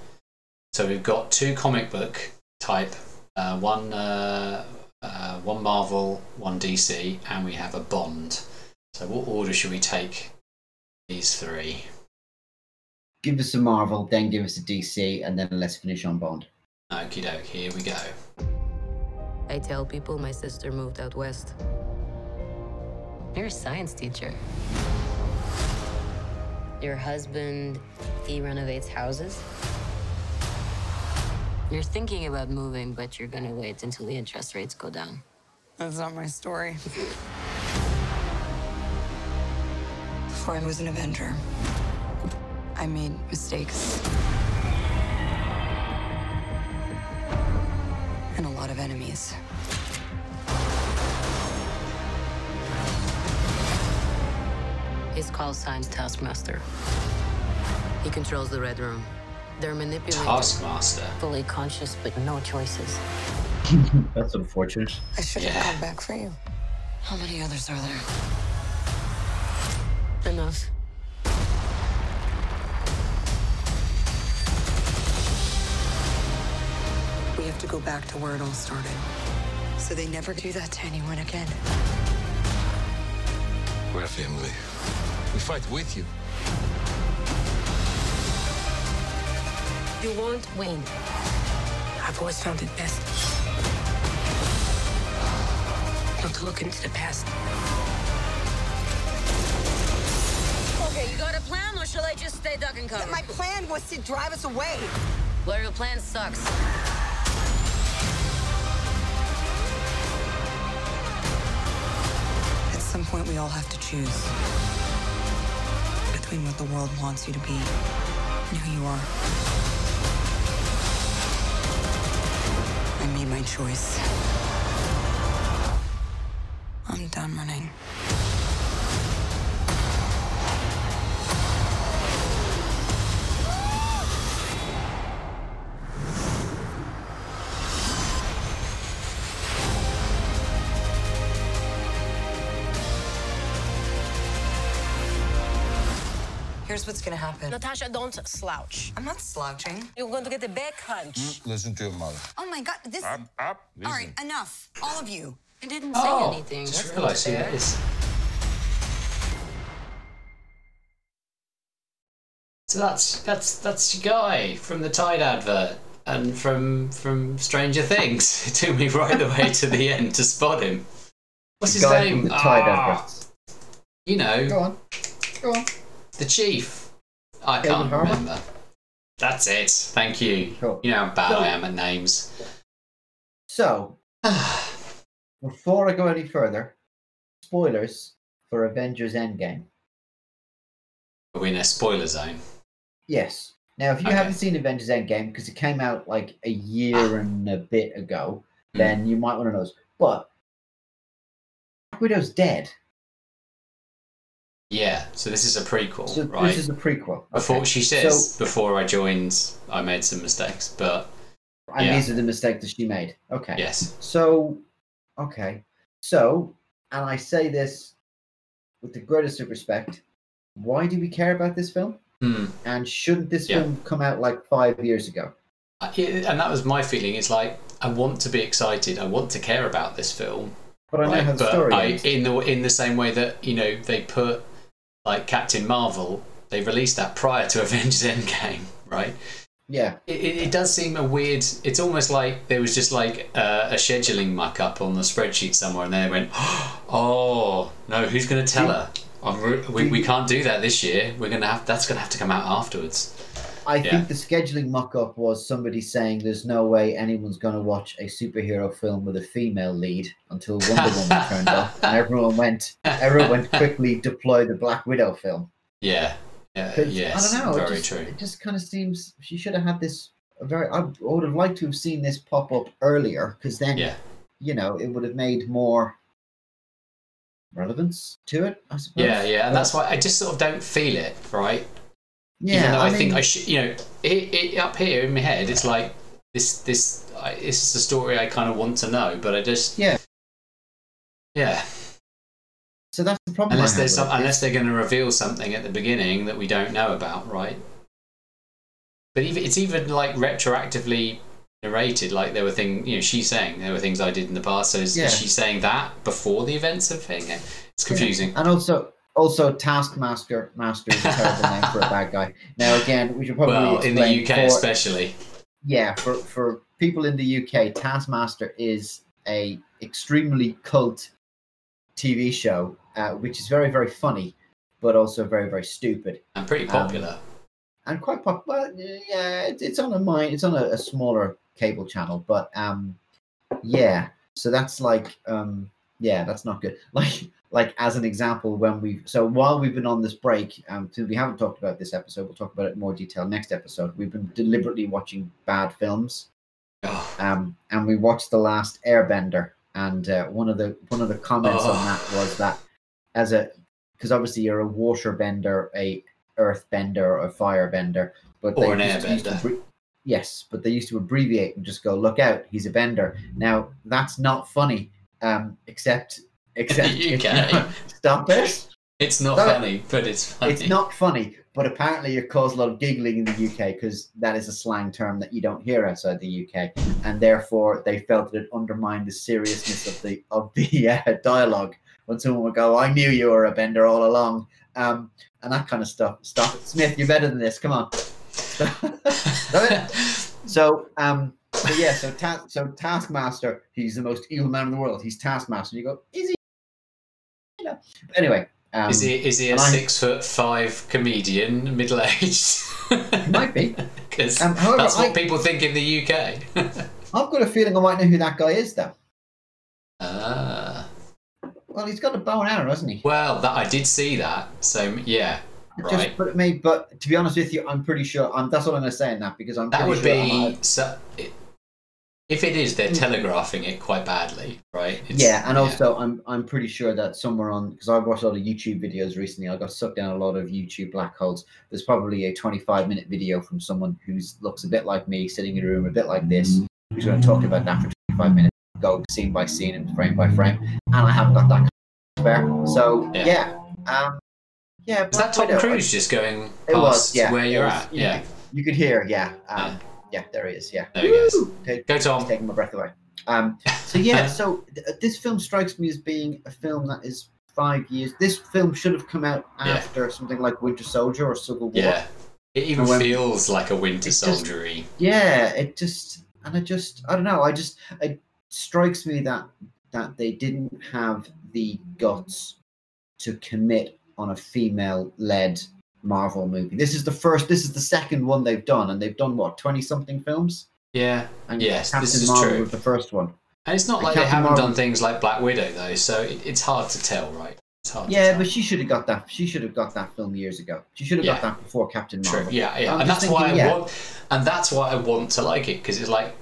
So we've got two comic book type, uh, one uh, uh, one Marvel, one DC, and we have a Bond. So what order should we take these three? Give us a Marvel, then give us a DC, and then let's finish on Bond. Okie doke, here we go. I tell people my sister moved out west. You're a science teacher. Your husband, he renovates houses? You're thinking about moving, but you're gonna wait until the interest rates go down. That's not my story. Before I was an Avenger, I made mistakes. And a lot of enemies. His call sign's Taskmaster. He controls the Red Room. They're manipulating. Taskmaster. Fully conscious, but no choices. That's unfortunate. I should have come back for you. How many others are there? Enough. We have to go back to where it all started. So they never do that to anyone again. We're a family. We fight with you. You won't win. I've always found it best not to look into the past. Okay, you got a plan, or shall I just stay duck and cover? My plan was to drive us away. Well, your plan sucks. At some point, we all have to choose between what the world wants you to be and who you are. I made my choice. I'm done running. Here's what's gonna happen. Natasha, don't slouch. I'm not slouching. You're going to get a back hunch. Listen to your mother. Oh my god, this. Up, up. All right, enough. All of you. I didn't say Oh, anything. just That's realised who not that fair. is. So that's that's that's your guy from the Tide advert and from from Stranger Things. It took me right the way to the end to spot him. What's his Guy name? from the Tide Ah, adverts. You know, Go on. Go on. The chief. I David can't Harbour? remember. That's it. Thank you. Cool. You know how bad So- I am at names. So, before I go any further, spoilers for Avengers Endgame. Are we in a spoiler zone? Yes. Now, if you Okay. haven't seen Avengers Endgame because it came out like a year and a bit ago, Hmm. then you might want to know. this. But Black Widow's dead. Yeah. So this is a prequel, So right? this is a prequel. Before Okay. she says, So, before I joined, I made some mistakes, but and yeah. these are the mistakes that she made. Okay. yes, So, okay. So, and I say this with the greatest of respect. Why do we care about this film? Hmm. And shouldn't this Yeah. film come out like five years ago? And that was my feeling. It's like I want to be excited. I want to care about this film, But I know right? how the story I, in the in the same way that you know they put like Captain Marvel, they released that prior to Avengers Endgame, right? Yeah. It, it, it does seem a weird. It's almost like there was just like uh, a scheduling muck up on the spreadsheet somewhere, and they went, "Oh no, who's going to tell her? I'm re- we, we can't do that this year. We're gonna have that's gonna have to come out afterwards." I Yeah. think the scheduling mock up was somebody saying there's no way anyone's going to watch a superhero film with a female lead until Wonder Woman turned up, and everyone went, everyone went quickly deploy the Black Widow film. Yeah, yeah, yes, I don't know. very it just, true. It just kind of seems she should have had this a very. I would have liked to have seen this pop up earlier because then, Yeah. you know, it would have made more relevance to it. I suppose. Yeah, yeah, and that's why I just sort of don't feel it, right? Yeah, Even though I, I think mean- I should, you know, it, it up here in my head, it's like this, this, I, this is the story I kind of want to know, but I just, Yeah. yeah. So that's the problem. Unless there's some, unless they're going to reveal something at the beginning that we don't know about, right? But even it's even like retroactively narrated. Like there were things, you know, she's saying there were things I did in the past. So is, Yeah. is she saying that before the events of thing? It's confusing. And also, also Taskmaster Master is a terrible name for a bad guy. Now, again, we should probably Well, in the UK for- especially. Yeah, for for people in the UK, Taskmaster is a extremely cult TV show, uh, which is very very funny, but also very very stupid And pretty Um, popular. and quite popular. Yeah, it's, it's on a mine. It's on a, a smaller cable channel, but um, yeah. So that's like um, yeah, that's not good. Like like as an example, when we've so while we've been on this break, um, since we haven't talked about this episode, we'll talk about it in more detail next episode. We've been deliberately watching bad films, um, and we watched the last Airbender, and uh, one of the one of the comments on Oh. that was that as a because obviously you're a water bender, a earth bender, or a fire bender, but Or an airbender. yes, but they used to abbreviate and just go, "Look out, he's a bender." Now that's not funny, um, except except you- stop it. It's not funny, but it's funny. It's not funny, but apparently it caused a lot of giggling in the UK because that is a slang term that you don't hear outside the UK, and therefore they felt that it undermined the seriousness of the of the uh, dialogue when someone would go, "I knew you were a bender all along," um, and that kind of stuff. Stop it, Smith. You're better than this. Come on. So, um, so yeah, so ta- so Taskmaster, he's the most evil man in the world. He's Taskmaster. You go, is he? You know. But anyway, um, is he is he a and I- six foot five comedian, middle aged? might be. Because Um, that's what I- people think in the UK. I've got a feeling I might know who that guy is, though. ah. Well, he's got a bow and arrow, hasn't he? Well, that I did see that. So yeah, It right. Just, but it may, but to be honest with you, I'm pretty sure. I'm, that's what I'm going to say in that because I'm that pretty would sure be so. It, if it is, they're telegraphing it quite badly, right? It's- yeah, and also I'm I'm pretty sure that somewhere on because I've watched a lot of YouTube videos recently. I got sucked down a lot of YouTube black holes. There's probably a 25 minute video from someone who looks a bit like me, sitting in a room a bit like this, who's going to talk about that for 25 minutes, go scene by scene and frame by frame, and I haven't got that kind of spare. So Yeah. yeah, um, yeah. Is that Tom Widow, Cruise just going It was, past yeah. where you're was- at? you- Yeah. You could hear, yeah. Um, yeah, there he is, yeah. There he is. Take- Go Tom. taking my breath away. Um, so yeah, so th- this film strikes me as being a film that is five years. This film should have come out Yeah. after something like Winter Soldier or Civil War. Yeah. It even When- feels like a Winter just- Yeah, it just and I just I don't know. I just it strikes me that that they didn't have the guts to commit on a female led Marvel movie. This is the first. This is the second one they've done, and they've done what twenty something films. Yeah. And yes, Captain this is Marvel true. was the first one. And it's not And like they haven't Marvel- done things like Black Widow though, so it, it's hard to tell, right? It's hard. Yeah, but she should have got that. She should have got that film years ago. She should have got that before Captain True. Marvel. Yeah, yeah, I'm and that's why I yeah. want, and that's why I want to like it because it's like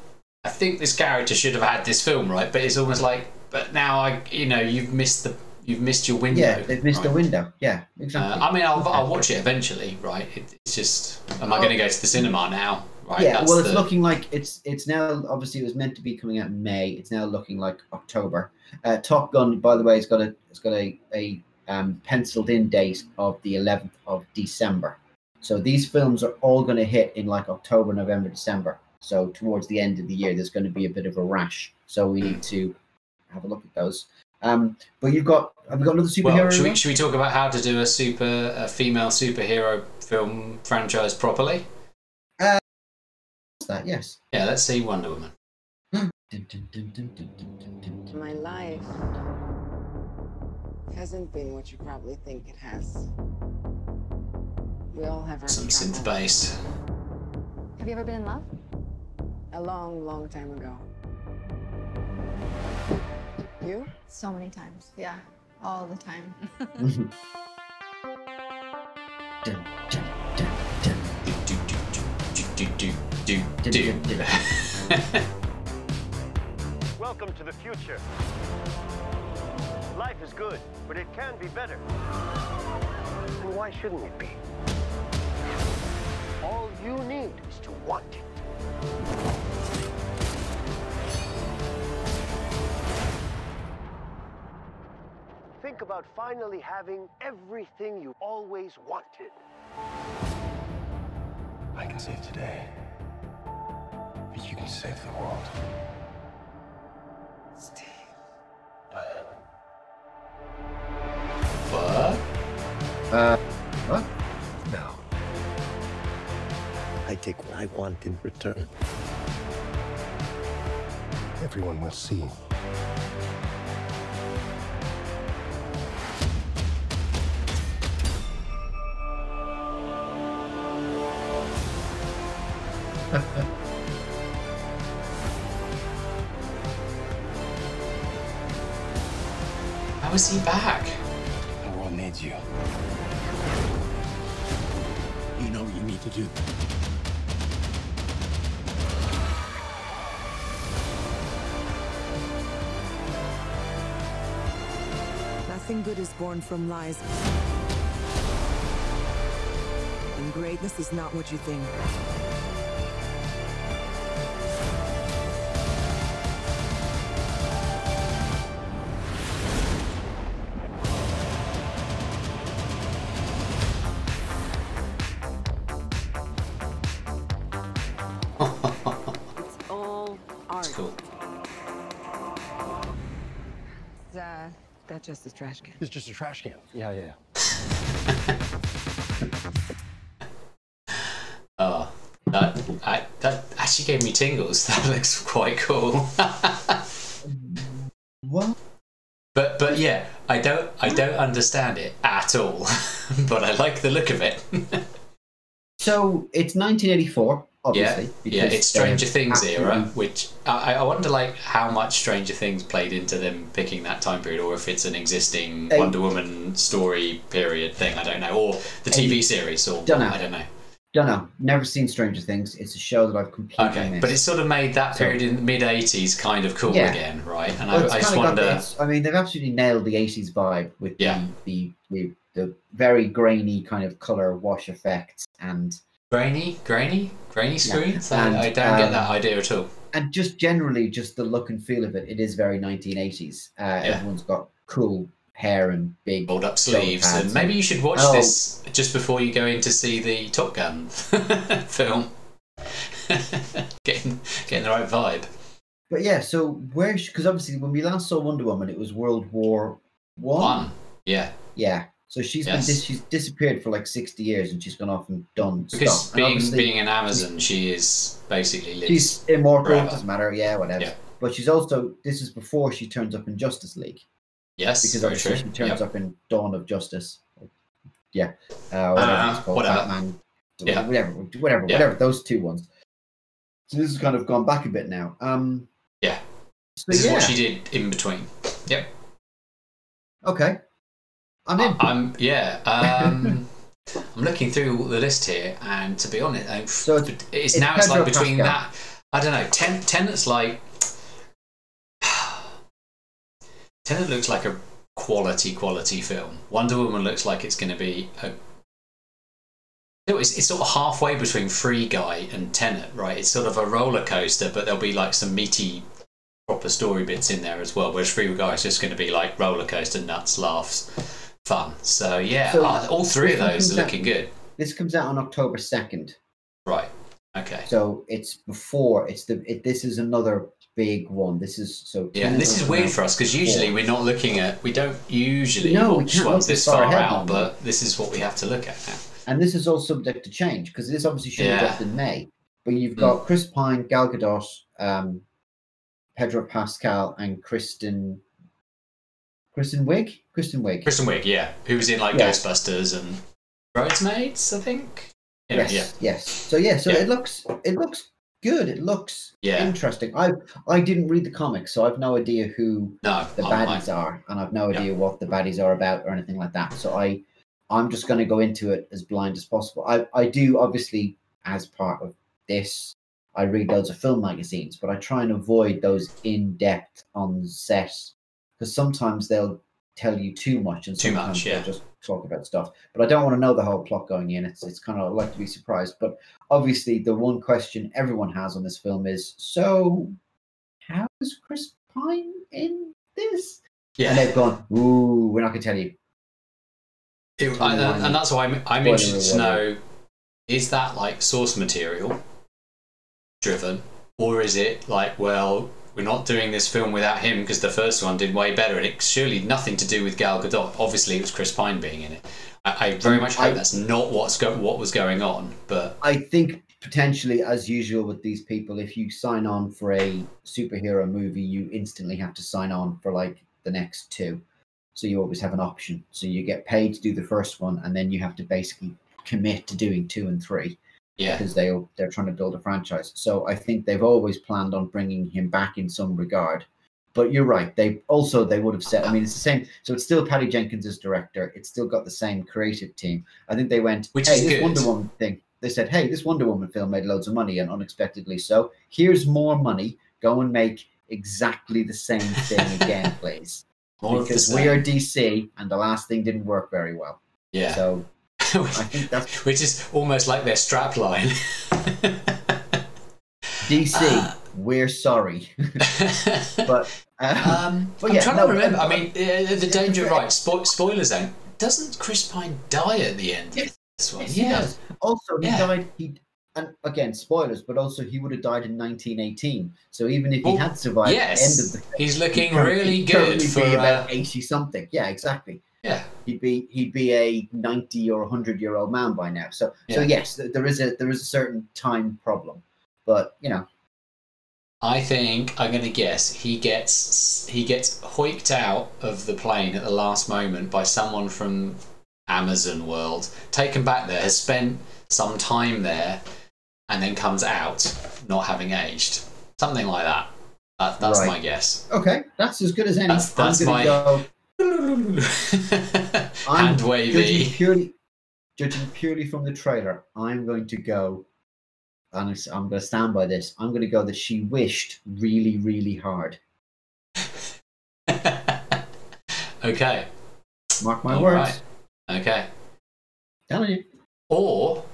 I think this character should have had this film, right? But it's almost like, but now I, you know, you've missed the, you've missed your window. Yeah, they've missed the right? window. Yeah, exactly. Uh, I mean, I'll, I'll watch it eventually, right? It, it's just, am I going to go to the cinema now? Right. yeah, well, it's the- looking like it's it's now obviously it was meant to be coming out in May. It's now looking like October. Uh, Top Gun, by the way, has got a it's got a a um, penciled in date of the 11th of December. So these films are all going to hit in like October, November, December. So towards the end of the year, there's going to be a bit of a rash. So we need to have a look at those. Um, but you've got have we got another superhero? Well, should we, should we talk about how to do a super a female superhero film franchise properly? What's that? Yes. Yeah, let's see Wonder Woman. My life hasn't been what you probably think it has. We all have our Some synth struggles. bass. Have you ever been in love? A long, long time ago. You? So many times. Yeah. All the time. Welcome to the future. Life is good, but it can be better. And why shouldn't it be? All you need is to want it. Think about finally having everything you always wanted. I can save today, but you can save the world. What? Uh, what? No. I take what I want in return. Everyone will see. How is he back? The world needs you. You know what you need to do. Nothing good is born from lies. And greatness is not what you think. Trash can. It's just a trash can. Yeah, yeah. Oh, that, I, that actually gave me tingles. That looks quite cool. what? But but yeah, I don't I don't understand it at all. but I like the look of it. So it's 1984, obviously. yeah, yeah, it's Stranger Things era, which I, I wonder like how much Stranger Things played into them picking that time period, or if it's an existing. Wonder Woman story period thing. I don't know, or the TV series, or don't know. I don't know. Don't know. Never seen Stranger Things. It's a show that I've completely Okay, missed. but it sort of made that So- period in the mid '80s kind of cool Yeah. again, right? And Well, I, I just wonder. I mean, they've absolutely nailed the 80s vibe with Yeah. the, the, the the very grainy kind of color wash effects and Grainy, grainy, grainy screens. And, I, I don't get um, that idea at all. and just generally just the look and feel of it. It is very 1980s. Uh, Everyone's got cool hair and big Rolled up sleeves, and maybe you should watch Oh, this just before you go in to see the Top Gun film. getting getting the right vibe. But yeah, so where? Because obviously, when we last saw Wonder Woman, it was World War One. One, yeah. Yeah. So she's Yes. been dis- she's disappeared for like sixty years, and she's gone off and done Because stuff. Being being an Amazon, she is basically. She's immortal. forever. Doesn't matter. Yeah, whatever. Yeah. But she's also this is before she turns up in Justice League Yes, because very true. she turns Yep. up in Dawn of Justice. Yeah, uh, whatever Uh, it's called. whatever. Batman. Yeah. Whatever. Whatever. Yeah. Whatever. Those two ones. So this has kind of gone back a bit now. Um. Yeah. So This is what she did in between. Yep. Okay. I'm in. I'm yeah. Um, I'm looking through the list here, and to be honest, I'm, So it's, it's- it's now it's like between Pascal. that. I don't know. Ten, Tenet's like Tenet looks like a quality quality film. Wonder Woman looks like it's going to be a. It's, it's sort of halfway between Free Guy and Tenet, right? It's sort of a roller coaster, but there'll be like some meaty, proper story bits in there as well. Whereas Free Guy is just going to be like roller coaster, nuts, laughs, fun. So yeah, So uh, all three of those are out- looking good. This comes out on October second. Right. Okay. So it's before it's the it, this is another big one. This is so. Yeah, this is weird for us because usually four. we're not looking at. We don't usually No, we can't look ones this far out, but this is what we have to look at now. and this is all subject to change because this obviously should have Yeah. dropped in May. But you've Mm. got Chris Pine, Gal Gadot, um, Pedro Pascal, and Kristen. Kristen Wiig. Kristen Wiig. Kristen Wiig, yeah, who was in like. Ghostbusters and Bridesmaids, I think. Yeah, yes, yeah. yes. So yeah, so Yeah. it looks it looks good. It looks Yeah. interesting. I I didn't read the comics, so I've no idea who No, the baddies are, and I've no idea what the baddies are about or anything like that. So I I'm just going to go into it as blind as possible. I I do obviously as part of this. I read loads of film magazines, but I try and avoid those in depth on set because sometimes they'll tell you too much and Too much, sometimes yeah. they'll just talk about stuff. But I don't want to know the whole plot going in. It's it's kind of like to be surprised. But obviously, the one question everyone has on this film is: so how is Chris Pine in this? Yeah. And they've gone, ooh, we're not going to tell you. It- I- and, and that's why I'm, I'm interested to know is that like source material driven or is it like well we're not doing this film without him because the first one did way better and it's surely nothing to do with Gal Gadot obviously it was Chris Pine being in it I, I very much hope I- that's not what's go- what was going on but I think potentially, as usual with these people, if you sign on for a superhero movie, you instantly have to sign on for like the next two. So you always have an option. So you get paid to do the first one, and then you have to basically commit to doing two and three yeah because they they're trying to build a franchise. So I think they've always planned on bringing him back in some regard. But you're right. They also they would have said. I mean, it's the same. So it's still Patty Jenkins as director. It's still got the same creative team. I think they went, Which "Hey, is this good. Wonder Woman thing." They said, "Hey, this Wonder Woman film made loads of money, and unexpectedly so. Here's more money. Go and make exactly the same thing again, please." More because we are DC, and the last thing didn't work very well. yeah So I think that's which is almost like their strap line DC. Ah. we're sorry, but uh, um, But I'm trying no, to remember but- I mean uh, the danger right spo- spoiler zone doesn't Chris Pine die at the end of this one Yes, he yeah does. Also, he Yeah. died. He and again, spoilers, but also he would have died in 1918. So even if he Well, had survived yes, the end of the, he's looking he'd really he'd good for, be about uh, 80 something. Yeah, exactly. Yeah He'd be he'd be a 90 or 100 year old man by now. So so yes, there is a there is a certain time problem, but you know, I think I'm going to guess he gets he gets hoiked out of the plane at the last moment by someone from Amazon world, taken back there, has spent some time there, and then comes out not having aged, something like that. that that's Right. my guess. okay, that's as good as any. That's- that's my- go. I'm Hand judging purely judging purely from the trailer. I'm going to go. And I'm going to stand by this. I'm going to go that she wished really, really hard. Okay. Mark my All words. right. Okay. Telling you. Or,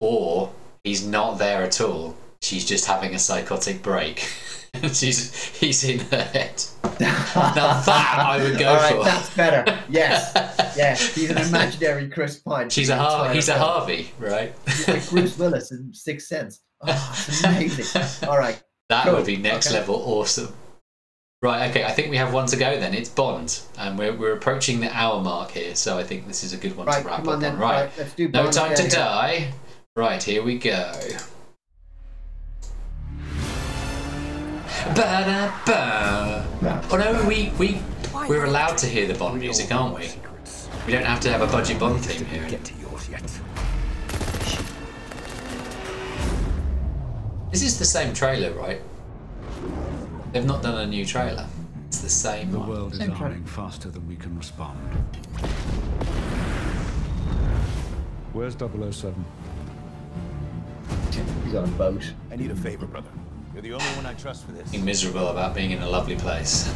or he's not there at all. She's just having a psychotic break. She's he's in her head. now that I would go All right, for. that's better. Yes, yes. He's an imaginary Chris Pine. She's a Har- he's a. Harvey, right? He's like Bruce Willis in Sixth Sense. Oh, it's amazing. All right. That Cool. would be next Okay. level awesome. Right, okay, I think we have one to go then. It's Bond. And we're, we're approaching the hour mark here, so I think this is a good one Right, to wrap come up on then. on. Right. Right, let's do no time Yeah, to yeah. die. Right, here we go. Ba-da-ba. Oh no, we, we, we're allowed to hear the Bond music, aren't we? We don't have to have a budget Bond theme here. Get to yours yet. This is the same trailer, right? They've not done a new trailer. It's the same The one. world is Same arming faster than we can respond. Where's 007? He's on a boat. I need a favor, brother. You're the only one I trust for this. Being miserable about being in a lovely place.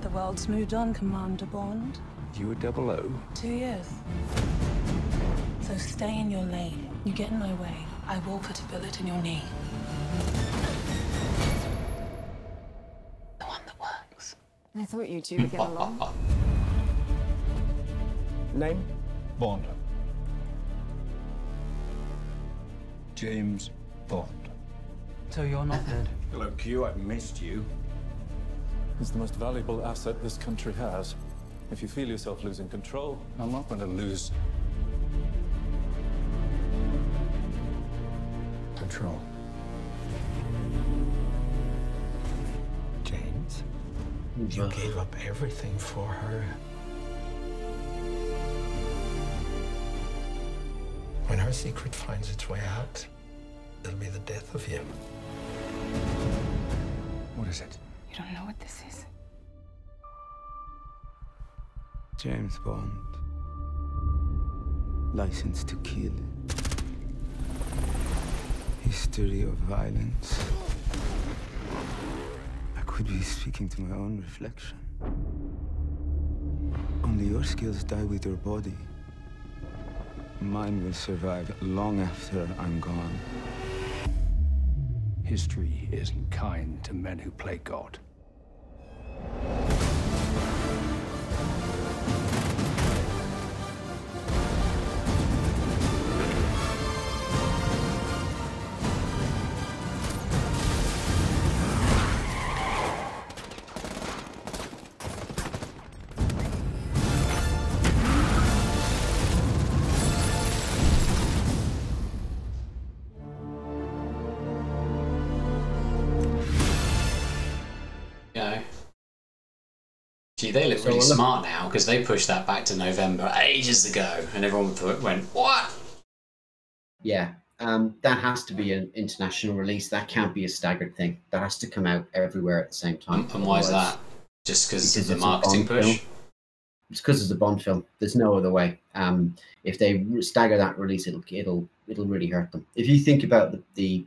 The world's moved on, Commander Bond. You were 00? Two years. So stay in your lane. You get in my way, I will put a bullet in your knee. The one that works. I thought you two would get along. Name? Bond. James Bond. So you're not dead. Hello, Q. I've missed you. He's the most valuable asset this country has. If you feel yourself losing control, I'm not going to lose Control. James, you gave up everything for her. When her secret finds its way out, it'll be the death of him. What is it? You don't know what this is. James Bond. License to kill. History of violence. I could be speaking to my own reflection. Only your skills die with your body. Mine will survive long after I'm gone. History isn't kind to men who play God. Look really smart now because they pushed that back to November ages ago, and everyone thought, went, "What?" Yeah, um, that has to be an international release. That can't be a staggered thing. That has to come out everywhere at the same time. And why is that? Just because of the marketing push? film. It's because it's a Bond film. There's no other way. Um, if they stagger that release, it'll it'll it'll really hurt them. If you think about the, the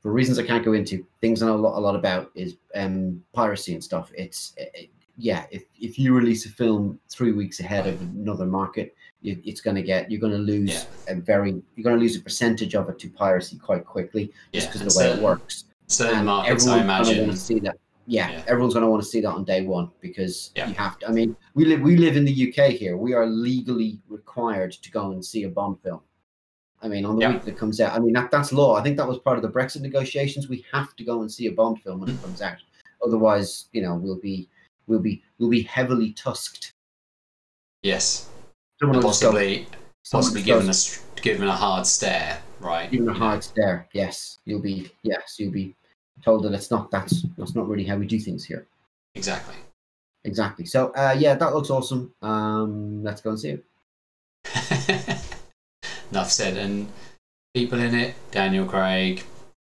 for reasons I can't go into, things I know a lot, a lot about is um, piracy and stuff. It's it, yeah, if if you release a film three weeks ahead of another market, you, it's going to get you're going to lose a very you're going to lose a percentage of it to piracy quite quickly just because and of the way it works. certain And markets, I imagine- see that. Yeah, everyone's going to want to see that on day one because Yeah. you have to. I mean, we live we live in the UK here. We are legally required to go and see a Bond film. I mean, on the Yeah. week that comes out. I mean, that, that's law. I think that was part of the Brexit negotiations. We have to go and see a Bond film when it mm. comes out. Otherwise, you know, we'll be we'll be we'll be heavily tusked. Yes. Someone And will just go- possibly, possibly given us given a hard stare, right? Even a hard stare. Yes, you'll be. Yes, you'll be told that it's not. That's that's not really how we do things here. Exactly. Exactly. So, uh, yeah, that looks awesome. Um, let's go and see it. Enough said. And people in it: Daniel Craig,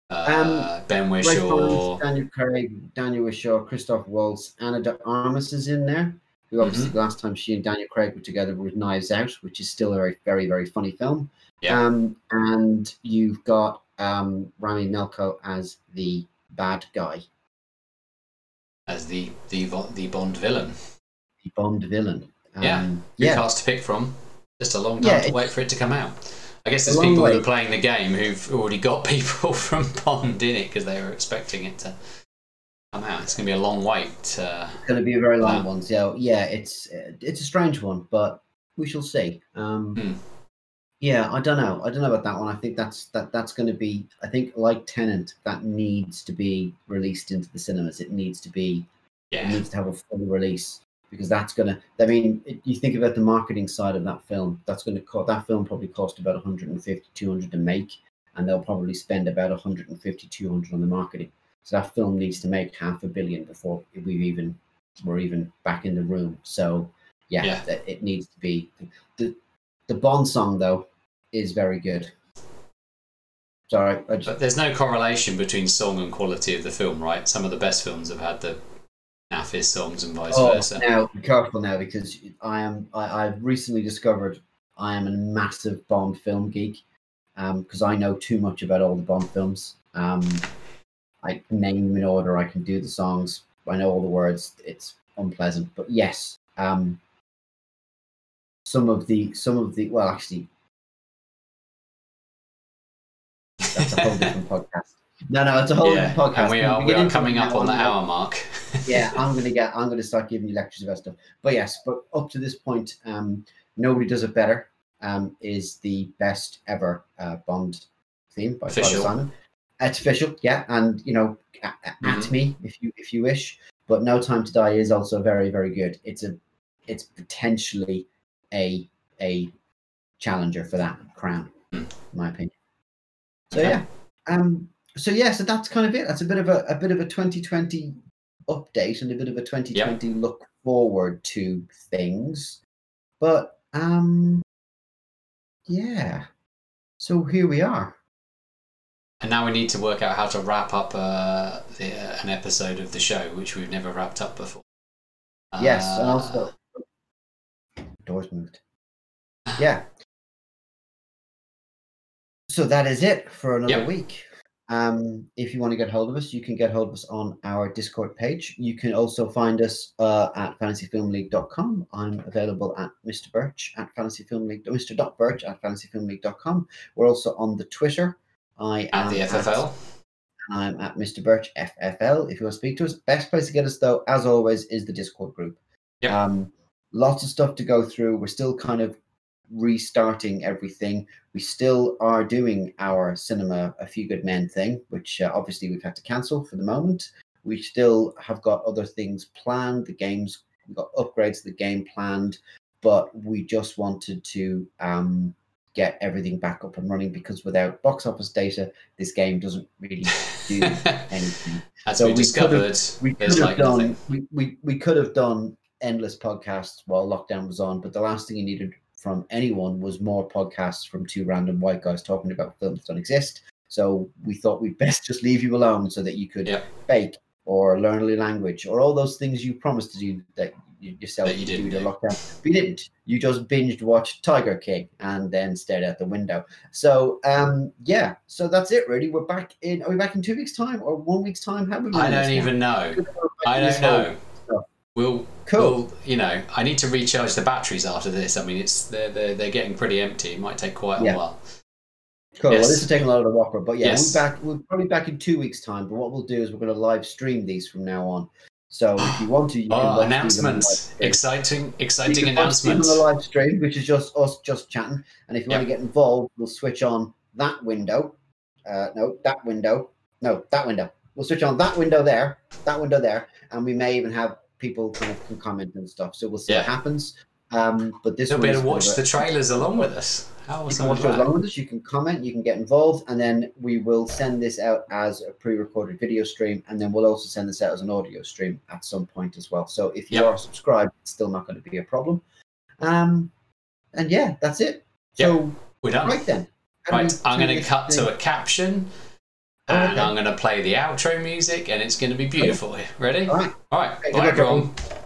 uh, Um, Ben Ray Whishaw. Daniel Craig, Daniel Whishaw, Christoph Waltz, Ana de Armas is in there. Who obviously Mm-hmm. the last time she and Daniel Craig were together with Knives Out, which is still a very, very, very funny film. Yeah. Um, and you've got um, Rami Malko as the bad guy, as the the the Bond villain. the Bond villain. yeah, Um, good yeah. cast to pick from. Just a long time Yeah, to wait for it to come out. I guess there's people who are playing the game who've already got people from Bond in it because they were expecting it to come out. It's going to be a long wait. Uh, It's going to be a very long Wow. one. So yeah, it's uh, it's a strange one, but we shall see. Um, Hmm. Yeah, I don't know. I don't know about that one. I think that's that that's going to be. I think like Tenet, that needs to be released into the cinemas. It needs to be. It Yeah. needs to have a full release because that's going to. I mean, you think about the marketing side of that film. That's going to cost. That film probably cost about 150, 200 to make, and they'll probably spend about 150, 200 on the marketing. So that film needs to make half a billion before we've even we're even back in the room. So yeah, Yeah. it needs to be the the Bond song though is very good. Sorry, I just, but there's no correlation between song and quality of the film, right? Some of the best films have had the naffest songs and vice oh, versa. now be careful now because I am I, I've recently discovered I am a massive Bond film geek because I know too much about all the Bond films. Um, I can name them in order. I can do the songs. I know all the words. It's unpleasant, but yes, um, some of the some of the well, actually, that's a whole different podcast. No, no, it's a whole yeah, different podcast. and we are we are coming up on the hour mark. yeah, I'm gonna get. I'm gonna start giving you lectures about stuff. But yes, but up to this point, um, nobody does it better. Um, is the best ever uh, Bond theme by Official. Simon. It's official, yeah, and you know, at, Mhm. me if you if you wish. But No Time to Die is also very very good. It's a it's potentially a a challenger for that crown, in my opinion. So Okay. yeah, um, so yeah, so that's kind of it. That's a bit of a, a bit of a 2020 update and a bit of a 2020 look forward to things. But um, yeah. So here we are. And now we need to work out how to wrap up uh, the, uh, an episode of the show, which we've never wrapped up before. Yes, and Uh, also doors moved. Yeah. So that is it for another Yep. week. Um, if you want to get hold of us, you can get hold of us on our Discord page. You can also find us uh, at fantasyfilmleague.com. I'm available at Mr. Birch at fantasyfilmleague, Mr. Dot Birch at fantasyfilmleague.com. We're also on the Twitter. I At am the FFL. I'm at Mr. Birch FFL. If you want to speak to us, best place to get us though, as always, is the Discord group. Yep. Um, lots of stuff to go through. We're still kind of restarting everything. We still are doing our cinema A Few Good Men thing, which uh, obviously we've had to cancel for the moment. We still have got other things planned. The games, we've got upgrades to the game planned, but we just wanted to um, get everything back up and running because without box office data, this game doesn't really do anything. As So we we discovered, we could have like done we, we, we could have done endless podcasts while lockdown was on, but the last thing you needed from anyone was more podcasts from two random white guys talking about films that don't exist. So we thought we'd best just leave you alone so that you could bake or learn a new language or all those things you promised to do that you yourself That you didn't to do. lockdown. But you didn't. You just binged watched Tiger King and then stared out the window. So um yeah, so that's it really. We're back in are we back in two weeks time or one week's time? How we I don't even know. I don't know. We'll, Cool. we'll, you know, I need to recharge the batteries after this. I mean, it's they're they're, they're getting pretty empty. It might take quite a Yeah. while. Cool. Well, Yes. this is taking a lot of the WOPR, but yeah, Yes. we're back. We're probably back in two weeks' time. But what we'll do is we're going to live stream these from now on. So if you want to, you can Oh, watch these on the live announcements! Exciting, exciting can watch these announcements. on the live stream, which is just us just chatting. And if you want to get involved, we'll switch on that window. Uh, no, that window. No, that window. We'll switch on that window there, that window there, and we may even have people kind of can comment and stuff. So we'll see what happens. Um, but this You'll be able to watch the trailers along with us. How you can watch that? along with us. You can comment. You can get involved, and then we will send this out as a pre-recorded video stream, and then we'll also send this out as an audio stream at some point as well. So if you Yep. are subscribed, it's still not going to be a problem. Um, and yeah, that's it. So We're done. right then. Right, I'm going to cut thing? to a caption, and okay. I'm going to play the outro music, and it's going to be beautiful. Ready? All right. All right. Bye,